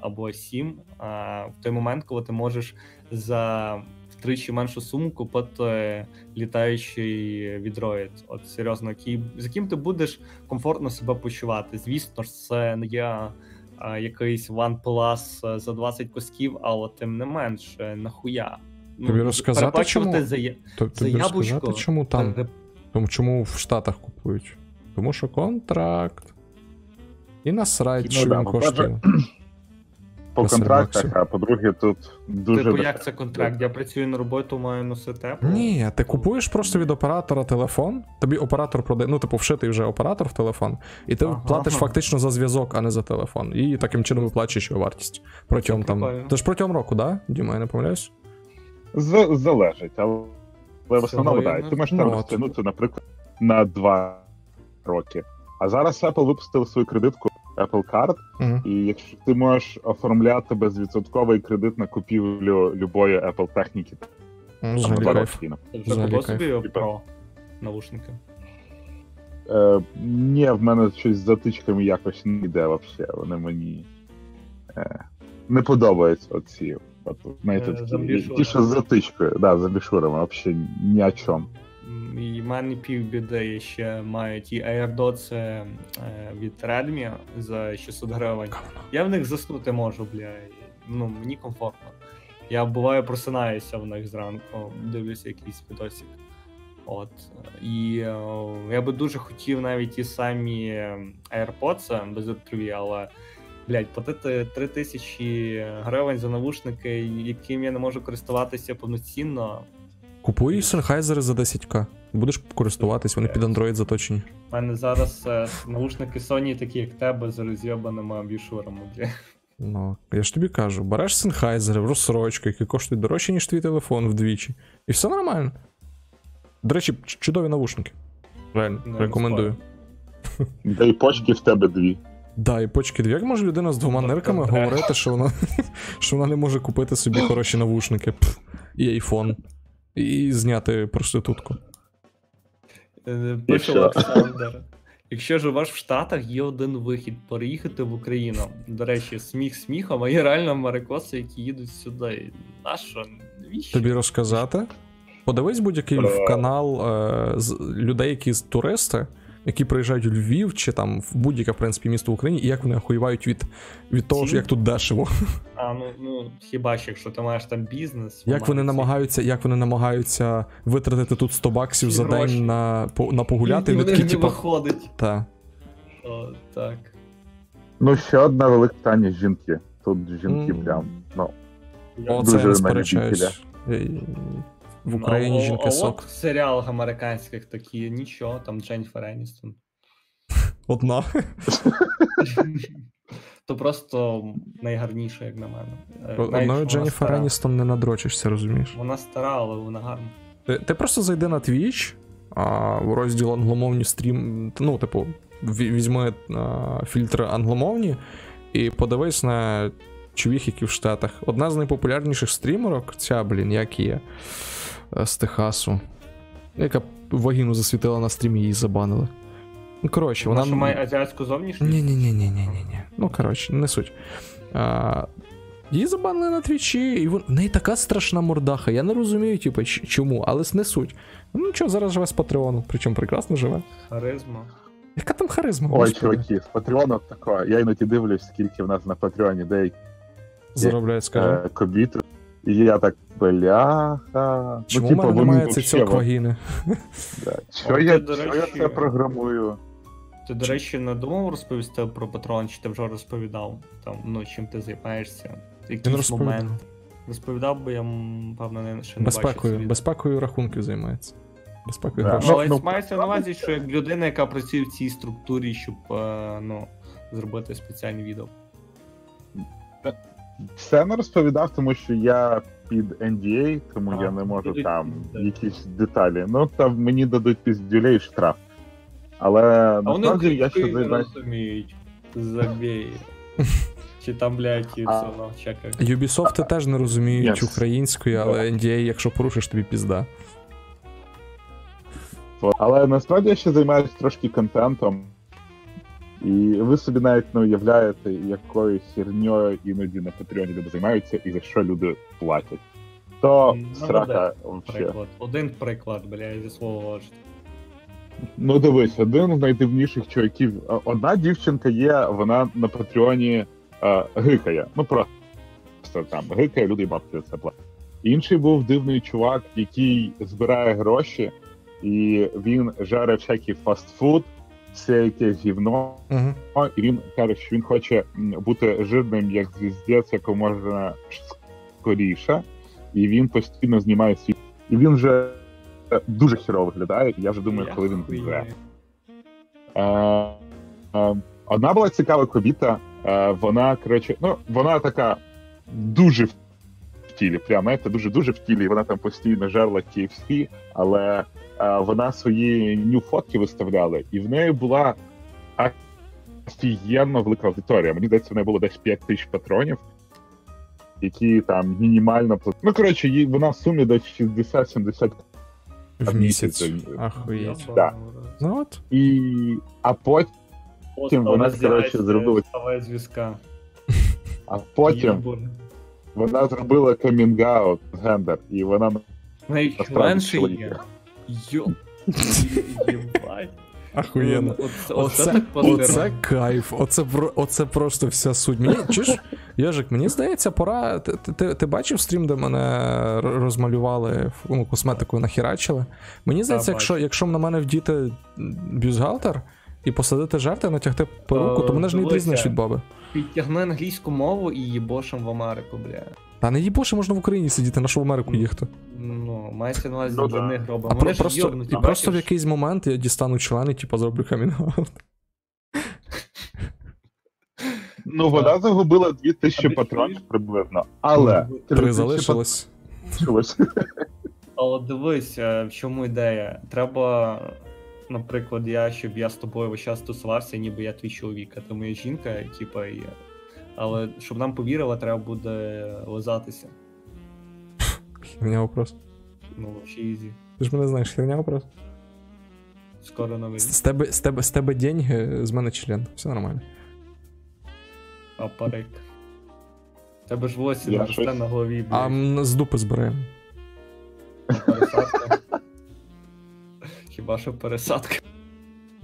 або 7 а, в той момент, коли ти можеш за втричі меншу суму купити літаючий відроїд. От серйозно, який, з яким ти будеш комфортно себе почувати. Звісно ж, це не є а, якийсь OnePlus за 20 кусків, але тим не менше, нахуя. Ну, Тобі розказати, чому? за Тобі За яблучко розказати, чому там? Тому чому в Штатах купують? Тому що контракт. І насрать, Ну що да, він коштує. По контрактах, а по-друге, тут дуже. Типу, як це контракт? Я працюю на роботу, маю носити Apple? Ні, ти купуєш просто від оператора телефон, тобі оператор продає, ну, типу, вшитий вже оператор в телефон, і ти Ага. платиш фактично за зв'язок, а не за телефон. І таким чином виплачуєш його вартість. Протягом там. Ти ж протягом року, да? Діма, я не помиляюсь? З- залежить, але але в основному так. Ти можеш ну, там розтягнути, наприклад, на два роки. А зараз Apple випустив свою кредитку Apple Card, Угу. і якщо ти можеш оформляти безвідсотковий кредит на купівлю любої Apple техніки, там, Взагалі кайф. роки, Ти вже Взагалі купив кайф. собі про наушники. Е, ні, в мене щось з затичками якось не йде взагалі. Вони мені е, не подобаються оці. От, знаєте, Е, такі, ті, що з затичкою, да, з амбішурами, взагалі ні о чому. І в мене півбіди ще мають і AirDots е, від Redmi за 600 гривень. Я в них заснути можу, бля. Ну, мені комфортно. Я буває просинаюся в них зранку, дивлюся якийсь відосик. От. І е, я би дуже хотів навіть ті самі е, AirPods бездротові, але. Блять, платити 3 тисячі гривень за навушники, яким я не можу користуватися повноцінно. Купуй Sennheiser за 10к. Будеш користуватись, вони під Android заточені. У мене зараз е, наушники Sony, такі як тебе, з розйобаними абішурами, бля. Ну, я ж тобі кажу, береш Sennheiser в розсрочку, які коштують дорожче, ніж твій телефон вдвічі. І все нормально. До речі, чудові навушники. Реально, Не, не рекомендую. Да і почки в тебе дві. Да, і почки дві. Як може людина з двома Ну, нирками говорити, що вона, що вона не може купити собі хороші навушники Пф, і айфон, і зняти проститутку. Е, Пише? Олександр. Якщо живеш в Штатах, є один вихід переїхати в Україну. До речі, сміх сміхом, а є реально марикоси, які їдуть сюди. Нащо? Навіщо? Тобі розказати? Подивись будь-який канал е, з людей, які з туристи, які приїжджають у Львів чи там в будь-яке в принципі місто в Україні, і як вони охуєвають від, від того, що як тут дешево. А, ну, ну хіба ж, якщо ти маєш там бізнес. Як вони намагаються, як вони намагаються витратити тут 100 баксів Ці за гроші. день на, на погуляти, І і вони не типу, виходить. та. О, так. Ну, ще одне велике питання жінки. Тут жінки прям, ну, О, це я не. Е, В Україні а, жінки а, сок. От в серіалах американських такі, нічого, там Дженніфер Еністон. Одна. То просто найгарніше, як на мене. Е, Одною Дженніфер. Еністон не надрочишся, розумієш? Вона стара, але вона гарна. Ти, ти просто зайди на Twitch, а, в розділ англомовні стрім. Ну, типу, ві- візьми а, фільтри англомовні і подивись на чувіх, які в Штатах. Одна з найпопулярніших стрімерок, ця, блін, як є е, з Техасу, яка вагіну засвітила на стрімі, її забанили. Ну, коротше, Вона вона. має азіатську зовнішність? Ні, ні, ні, ні, ні, ні, ні. Ну, коротше, не суть. А, її забанили на твічі, і вон... в неї така страшна мордаха. Я не розумію, типу, чому, але не суть. Ну нічого, зараз живе з Патреону, причому прекрасно живе. Харизма. Яка там харизма? Ой, чуваки, з Патреону такого. Я іноді дивлюсь, скільки в нас на Патреоні деякі Заробляють, скажімо. е, кобіт. І я так, бляха. Чому ну, в мене вони немає цицьок вагіни? да. Що я, ти, це програмую? Ти, до речі, не думав розповісти про патрон, чи ти вже розповідав? Там, ну, чим ти займаєшся? Якийсь розповідав. момент. Розповідав, бо я, певно, не, ще не. Безпекою, світ. безпекою рахунків займається. Безпекою Да. Ну, але Ну, мається на увазі, що як людина, яка працює в цій структурі, щоб е, ну, зробити спеціальні відео. Все не розповідав, тому що я під NDA, тому А, я не можу під- там так. якісь деталі. Ну, там мені дадуть піздюлей штраф. Але А вони я ще не займаюся. розуміють. Забій. Чи там, блядь, і А. це, ну. Ubisoft теж не розуміють Yes. українською, але NDA, якщо порушиш, тобі пізда. Але насправді я ще займаюся трошки контентом. І ви собі навіть не уявляєте, якою херньою іноді на Патреоні люди займаються і за що люди платять. То Ну, срака. Приклад. Один приклад, бля, зі свого життя. Ну дивись, один з найдивніших чуваків. Одна дівчинка є, вона на Патреоні е, гикає. Ну просто там гикає, люди бабки за це платять. Інший був дивний чувак, який збирає гроші, і він жаре всякий фастфуд, все якесь гівно. Угу. І він каже, що він хоче бути жирним як звіздець, як можна скоріше. І він постійно знімає свій. І він вже дуже хірово виглядає, і я вже думаю, коли він буде. Е, е, Одна була цікава кобіта. е, Вона, коротше, ну, вона така дуже в тілі, прямо знаєте, дуже-дуже в тілі. і Вона там постійно жерла KFC, але е, вона свої ню фотки виставляла, і в неї була офігенно велика аудиторія. Мені здається, в неї було десь 5 тисяч патронів, які там мінімально Ну, коротше, їй вона в сумі десь 60-70 В місяць. Ахуєть. Да. Ну от. і. А потім, Потім вона, коротше, зробила- зв'язка. а потім вона зробила камінг-аут гендер, і вона насправді є. Йо. Єбать. Ахуєнно. Ну, Оце, оце Оце, оце кайф, оце, оце просто вся суть. Мені, чуєш, Йожик, мені здається, пора. Ти, ти- ти, ти бачив стрім, де мене розмалювали, ну, косметикою нахерачили? Мені здається, якщо, якщо на мене вдіти бюстгальтер і посадити жарти, натягти перуку, то Е, мене ж не відрізниш від баби. Підтягни англійську мову і їбошим в Америку, бля. Та не їбоше, можна в Україні сидіти, на що в Америку їхати. Ну, мається на увазі Ну, для них робимо. А про, просто, йобнуті, і просто в якийсь момент я дістану член і типу, зроблю камінг-аут. Ну, вона загубила 2000 патронів приблизно. Але Три залишилось. Але дивись, в чому ідея? Треба, наприклад, я, щоб я з тобою весь час тусувався, ніби я твій чоловік, а ти моя жінка, типа, і... але щоб нам повірила, треба буде лизатися. Херня вопрос. Ну, ще easy. Ти ж мене знаєш, херня вопрос. Скоро новий. З з тебе, з тебе, з тебе деньги, з мене член. Все нормально. А парик. Тебе ж волосся росте щось- на голові, А блядь. м, з дупи збираємо. Хіба що пересадка.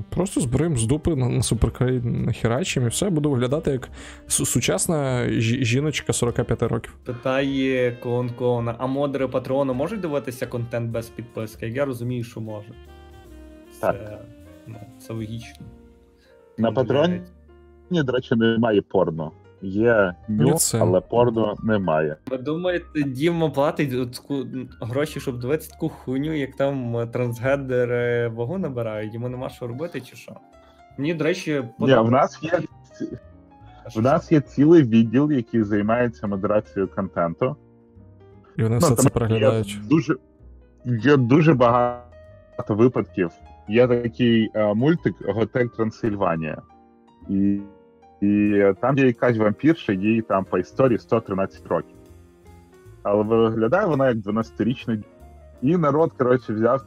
Просто зберемо з дупи на, на суперкрей нахерачим і все, буду виглядати як сучасна жі- жіночка 45 років. Питає клон клоуна, а модери патреону можуть дивитися контент без підписки? Як я розумію, що може. Це, Так. ну, це логічно. На Там, Патреоні? блядь, Ні, до речі, немає порно. Є ню, Ну, але порно немає. Ви думаєте, Діма платить таку гроші, щоб дивитися таку хуйню, як там е, трансгендери вагу набирають, йому нема що робити, чи що? Мені, до речі, Ні, в нас є в нас є цілий відділ, який займається модерацією контенту. І вони все Ну, це переглядають. Є дуже, є дуже багато випадків. Є такий е, мультик Готель Трансильванія. І, і там є якась вампірша, їй там по історії 113 років. Але виглядає вона як 12-річна. І народ, коротше, взяв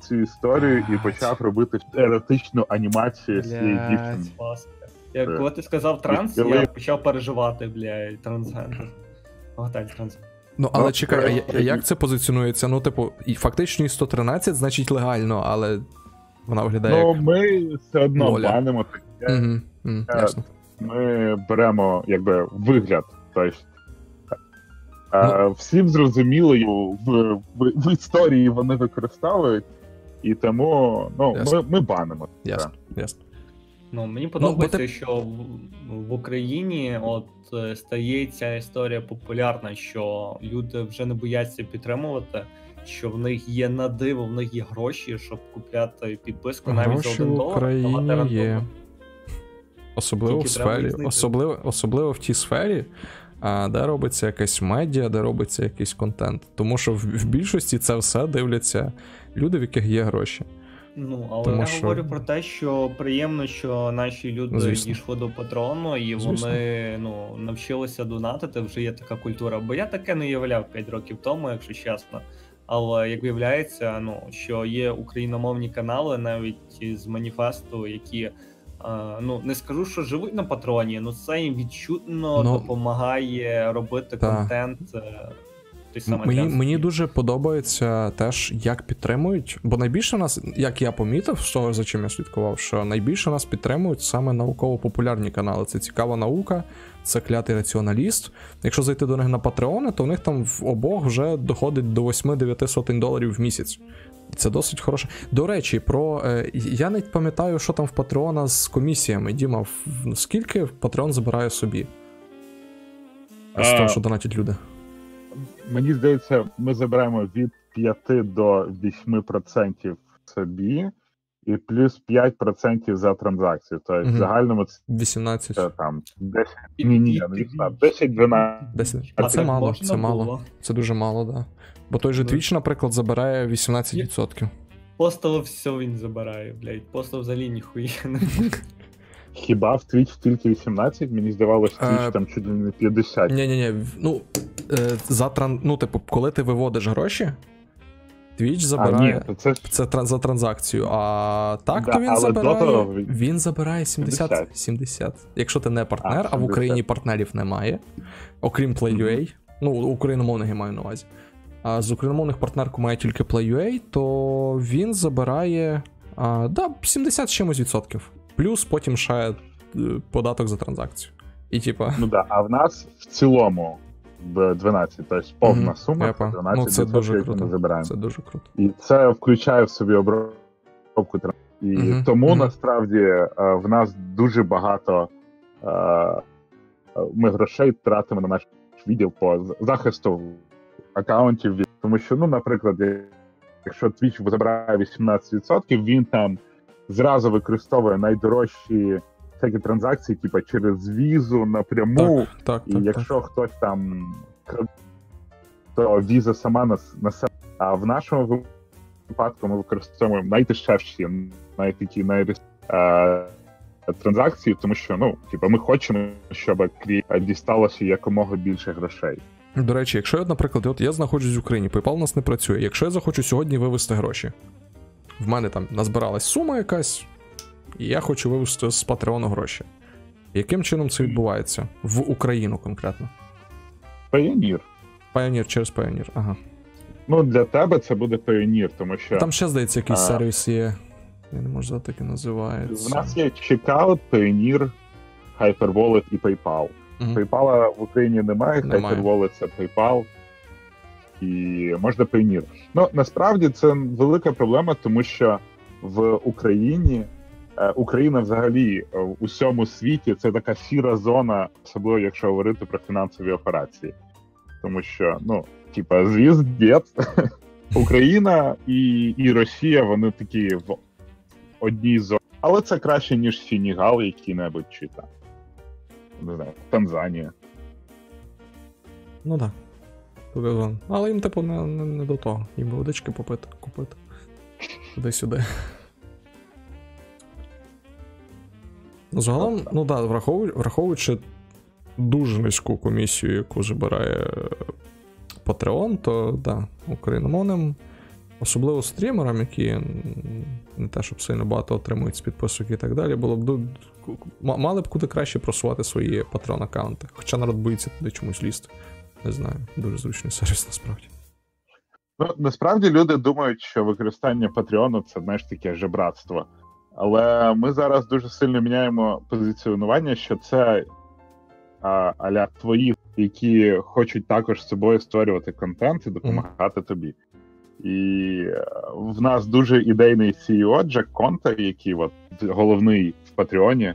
цю історію і почав робити еротичну анімацію з цієї дівчини. Класно. Е, коли ти сказав транс, я почав переживати, блядь, трансгендер. Готель транс. Ну, але чекай, а як це позиціонується? Ну, типу, і фактично і 113, значить легально, але вона виглядає Ну, як. ми все одно банимо таке. Е, ясно. Ми беремо якби вигляд. Тобто, е, Ну. всім зрозуміло, в, в, в історії вони використовують, і тому ну, ми, Ясно. ми банимо. Ясно, ясно. Ну, мені бо подобається, ти- що в, в Україні от е, стає ця історія популярна, що люди вже не бояться підтримувати, що в них є на диво, в них є гроші, щоб купляти підписку навіть Гроші за один в долар. Україні є. Особливо в сфері, особливо, особливо в тій сфері, а, де робиться якась медіа, де робиться якийсь контент. Тому що в, в більшості це все дивляться люди, в яких є гроші. Ну, але Тому я що- говорю про те, що приємно, що наші люди Звісно. дійшли до патрону, і Звісно. вони ну, навчилися донатити, вже є така культура. Бо я таке не уявляв 5 років тому, якщо чесно. Але як виявляється, ну що є україномовні канали, навіть з маніфесту, які ну не скажу, що живуть на патроні, ну це їм відчутно Ну, допомагає робити та. контент. е, Той Мені, мені дуже подобається теж, як підтримують. Бо найбільше нас, як я помітив, з того, за чим я слідкував, що найбільше нас підтримують саме науково-популярні канали. Це цікава наука, це клятий раціоналіст. Якщо зайти до них на Патреони, то в них там в обох вже доходить до 8-9 сотень доларів в місяць. Це досить хороше. До речі, про е, я не пам'ятаю, що там в Патреона з комісіями. Діма, в- в- скільки Патреон забирає собі? З того, що донатять люди. Мені здається, ми забираємо від 5 до 8% собі, і плюс 5% за транзакцію. Тобто Мгм. в загальному це 18. там 10, ні, ні, не 10-12. 10. А А це мало, це мало. Це дуже мало, да. Бо той же Да. Twitch, наприклад, забирає 18%. Постало все він забирає, блядь. Постав взагалі ніхуя не Хіба в Twitch тільки 18? Мені здавалося, Twitch Е, там чуть ли не 50. Ні, ні, ні. Ну, е, за тран... ну, типу, коли ти виводиш гроші, Twitch а, ні, забирає. це Це за транзакцію. А так, Да, то він забирає. того він- забирає 70. 70. 70. Якщо ти не партнер, а, А, в Україні партнерів немає. Окрім Play.ua. Ну, україномовних я маю на увазі. А з україномовних партнерку має тільки Play.ua, то він забирає а, да, 70 чимось відсотків. Плюс потім ще е, податок за транзакцію. І типа. ну да, а в нас в цілому 12, тобто повна Мгм, сума це понял. 12 Ну, це дуже які ми круто. забираємо. Це дуже круто. І це включає в собі обробку. І Мгм, тому мгм. насправді е, в нас дуже багато е, ми грошей тратимо на наш відділ по захисту аккаунтів. Тому що, ну, наприклад, якщо Twitch забирає 18%, він там зразу використовує найдорожчі всякі транзакції, типу через візу напряму. Так, так, І так. якщо хтось там то віза сама на, с- на себе. А в нашому випадку ми використовуємо найдешевші, найтакі найрес... е, транзакції, тому що ну, типу, ми хочемо, щоб дісталося якомога більше грошей. До речі, якщо я, наприклад, от я знаходжусь в Україні, PayPal у нас не працює. Якщо я захочу сьогодні вивести гроші, в мене там назбиралась сума якась, і я хочу вивести з Патреону гроші. Яким чином це відбувається? В Україну конкретно. Pioneer. Pioneer через Pioneer, ага. Ну, для тебе це буде Pioneer, тому що Там ще, здається, якийсь А. сервіс є. Я не можу знати, як він називається. в нас є Checkout, Pioneer, Hyperwallet і PayPal. Мгм. PayPal в Україні немає, Немає. Hyperwallet це PayPal. І можна Payoneer. Ну насправді це велика проблема, тому що в Україні Україна взагалі е, в усьому світі це така сіра зона, особливо якщо говорити про фінансові операції. Тому що, ну, типа, звіздець, Україна і, і Росія, вони такі в одній зоні. Але це краще, ніж Сенігал який-небудь чи там. Не знаю, Танзанія. Ну так. Да. Але їм, типу, не, не, не до того. Їм водички попити, купити. Туди-сюди. Загалом, ну так, да, враховуючи, враховуючи дуже низьку комісію, яку забирає Patreon, то да, україномовним Особливо стрімерам, які не те, щоб сильно багато отримують з підписок і так далі, було б мали б куди краще просувати свої патрон аккаунти. Хоча народ боїться туди чомусь лізти. Не знаю, дуже зручний сервіс насправді. Ну, насправді люди думають, що використання Патреону це знаєш таке жебратство. Але ми зараз дуже сильно міняємо позиціонування, що це аля твої, які хочуть також з собою створювати контент і допомагати mm. тобі. І е, в нас дуже ідейний CEO Джек Конта, який от головний в Патреоні,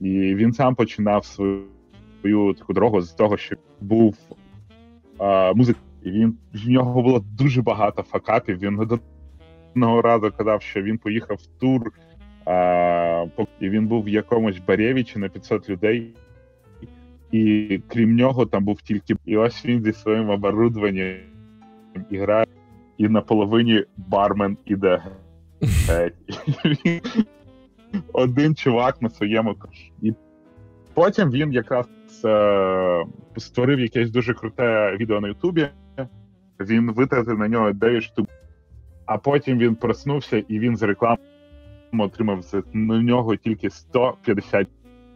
і він сам починав свою свою таку дорогу з того, що був а, музик, і він в нього було дуже багато факапів. Він одного разу казав, що він поїхав в тур, а, і він був в якомусь Барєвічі на 500 людей. І крім нього, там був тільки і ось він зі своїм оборудованням і грає, і на половині бармен іде. Один чувак на своєму і потім він якраз е, створив якесь дуже круте відео на Ютубі. Він витратив на нього 9 штук, а потім він проснувся і він з реклами отримав на нього тільки 150.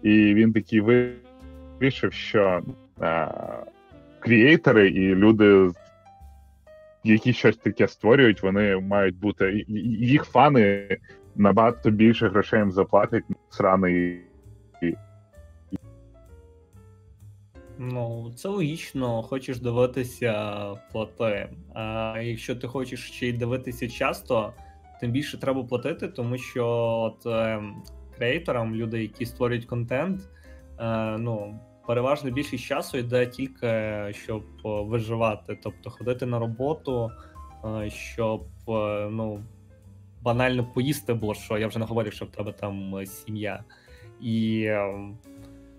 І він такий вирішив, що е, крієйтори і люди, які щось таке створюють, вони мають бути. Їх фани набагато більше грошей їм заплатять сраний Ну, це логічно, хочеш дивитися плати. А якщо ти хочеш ще й дивитися часто, тим більше треба платити, тому що от е, креаторам, люди, які створюють контент, е, ну, переважно більшість часу йде тільки щоб виживати, тобто ходити на роботу, е, щоб е, ну, банально поїсти було що. Я вже не говорю, що в тебе там сім'я. І ем,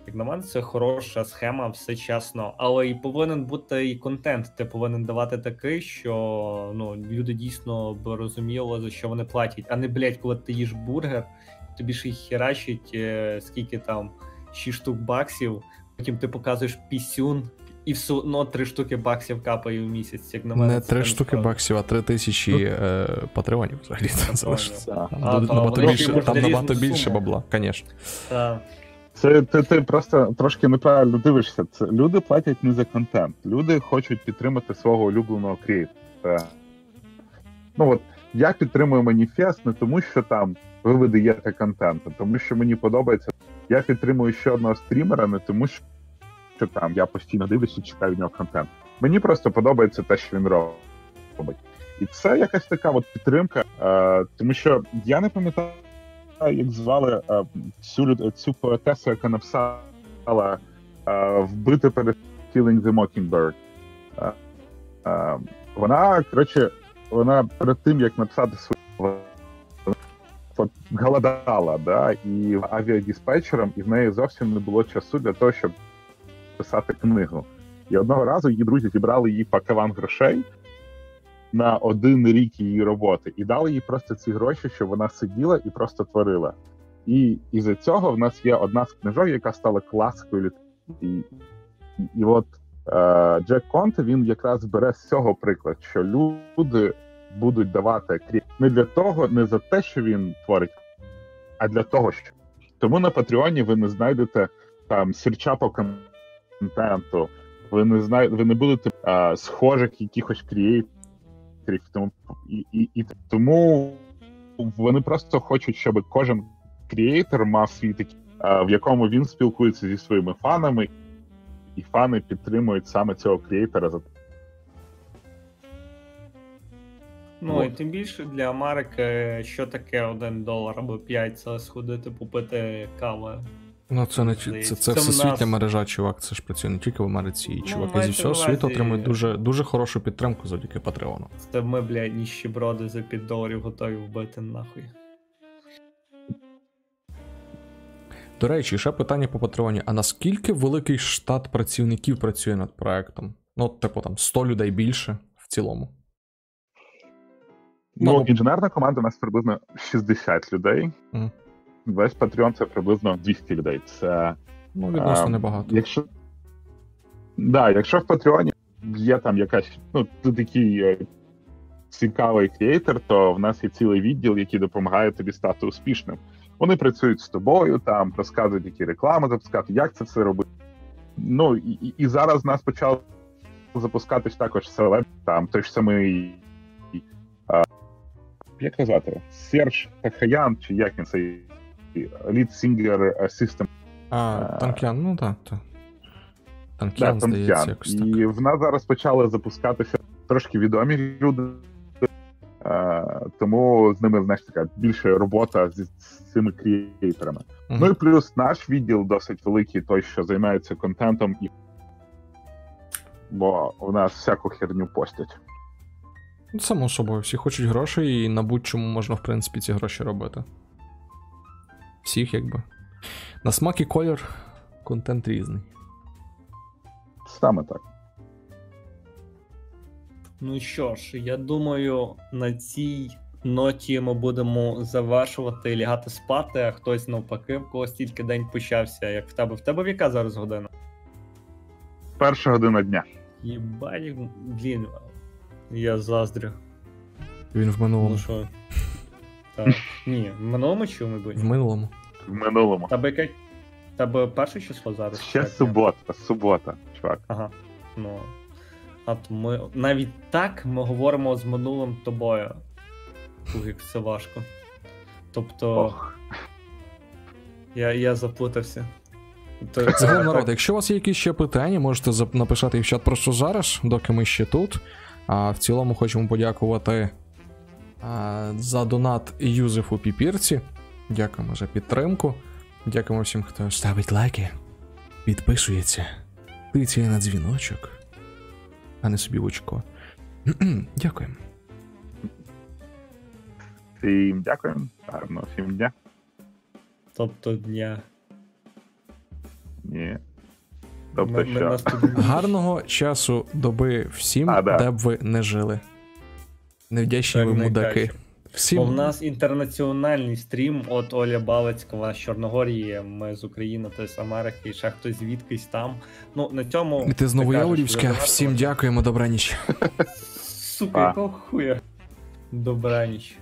як на мене, це хороша схема, все чесно, але і повинен бути і контент. Ти повинен давати такий, що ну люди дійсно б розуміли, за що вони платять, а не блять, коли ти їш бургер, тобі ж їх херачить е, скільки там 6 штук баксів. Потім ти показуєш пісюн, і все одно три штуки баксів капає в місяць. Як на мене, не три штуки справді. баксів, а три тисячі ну, е, патреонів взагалі. Там набагато більше бабла, звісно. Це ти ти просто трошки неправильно дивишся. Це люди платять не за контент. Люди хочуть підтримати свого улюбленого креатора. Ну от я підтримую маніфест не тому, що там ви видаєте контент, а тому що мені подобається. Я підтримую ще одного стрімера, не тому, що там я постійно дивлюся, чекаю в нього контент. Мені просто подобається те, що він робить. І це якась така от підтримка, е, тому що я не пам'ятаю як звали е, цю цю поетесу, яка написала е, вбити перед Killing the Mockingbird. Е, вона, коротше, вона перед тим, як написати свою голодала, да, і авіадіспетчером, і в неї зовсім не було часу для того, щоб писати книгу. І одного разу її друзі зібрали їй пакаван грошей на один рік її роботи, і дали їй просто ці гроші, щоб вона сиділа і просто творила. І із за цього в нас є одна з книжок, яка стала класикою і, і, і от е, Джек Конте він якраз бере з цього приклад, що люди будуть давати крім не для того, не за те, що він творить, а для того, що тому на Патреоні ви не знайдете там сірча по контенту, ви не знайдете, ви не будете е, схожих якихось крієйт характерів. Тому і, і, і тому вони просто хочуть, щоб кожен креатор мав свій такий, в якому він спілкується зі своїми фанами, і фани підтримують саме цього креатора за. Ну і тим більше для Америки, що таке один долар або 5, це сходити попити кави Ну, це не це, це, це всесвітня нас... мережа, чувак. Це ж працює не тільки в Америці, і ну, чуваки зі всього світу отримують дуже дуже хорошу підтримку завдяки Патреону. Це ми, блядь, ніщеброди за 5 доларів готові вбити нахуй. До речі, ще питання по Патреоні: а наскільки великий штат працівників працює над проектом? Ну, типу там 100 людей більше в цілому. Ну, ну інженерна команда у нас приблизно 60 людей. Mm весь Patreon це приблизно 200 людей. Це ну, відносно а, небагато. Якщо да, якщо в Патреоні є там якась, ну, такий цікавий креатор, то в нас є цілий відділ, який допомагає тобі стати успішним. Вони працюють з тобою, там розказують, які реклами запускати, як це все робити. Ну і, і- і зараз в нас почали запускатись також селеб, там той ж самий. А, як назвати? Серж Тахаян, чи як він цей lead singer System А, Е, Танкян, ну так. Та. Да, Танкян, здається, Танкян. якось так. І в нас зараз почали запускатися трошки відомі люди. Е, тому з ними знаєш, така більше робота з, цими креаторами. Мгм. Ну і плюс наш відділ досить великий, той, що займається контентом, і бо у нас всяку херню постять. Само собою, всі хочуть грошей, і на будь-чому можна, в принципі, ці гроші робити. Всіх, якби. На смак і колір контент різний. Саме так. Ну що ж, я думаю, на цій ноті ми будемо завершувати лягати спати, а хтось навпаки, в когось тільки день почався, як в тебе. В тебе в яка зараз година? Перша година дня. Єбать, блін, я заздрю. Він в минулому. Ну що? Так. Ні, в минулому чи в В минулому. В минулому. Тебе яке? Тебе перше число зараз? Ще Так, субота, субота, чувак. Ага. Ну. А то ми навіть так ми говоримо з минулим тобою. Ух, як це важко. Тобто, Ох. я, я заплутався. Загалом, народ, якщо у вас є якісь ще питання, можете написати їх в чат просто зараз, доки ми ще тут. А в цілому хочемо подякувати за донат Юзефу Піпірці. Дякуємо за підтримку. Дякуємо всім, хто ставить лайки, підписується, тицяє на дзвіночок, а не собі в очко. Дякуємо. Всім дякую. Гарного всім дня. Тобто дня. Ні. Тобто, Ми- ми що? тут- Гарного часу доби всім, А, да. де б ви не жили. Невдячні ви мудаки. Всім Бо в нас інтернаціональний стрім от Оля Балецькова з Чорногорії, ми з України, то з Америки, і ще хтось звідкись там. Ну, на цьому. І ти знову Новояворівська. Всім дякуємо, дякуємо, добраніч. Сука, якого хуя? Добраніч.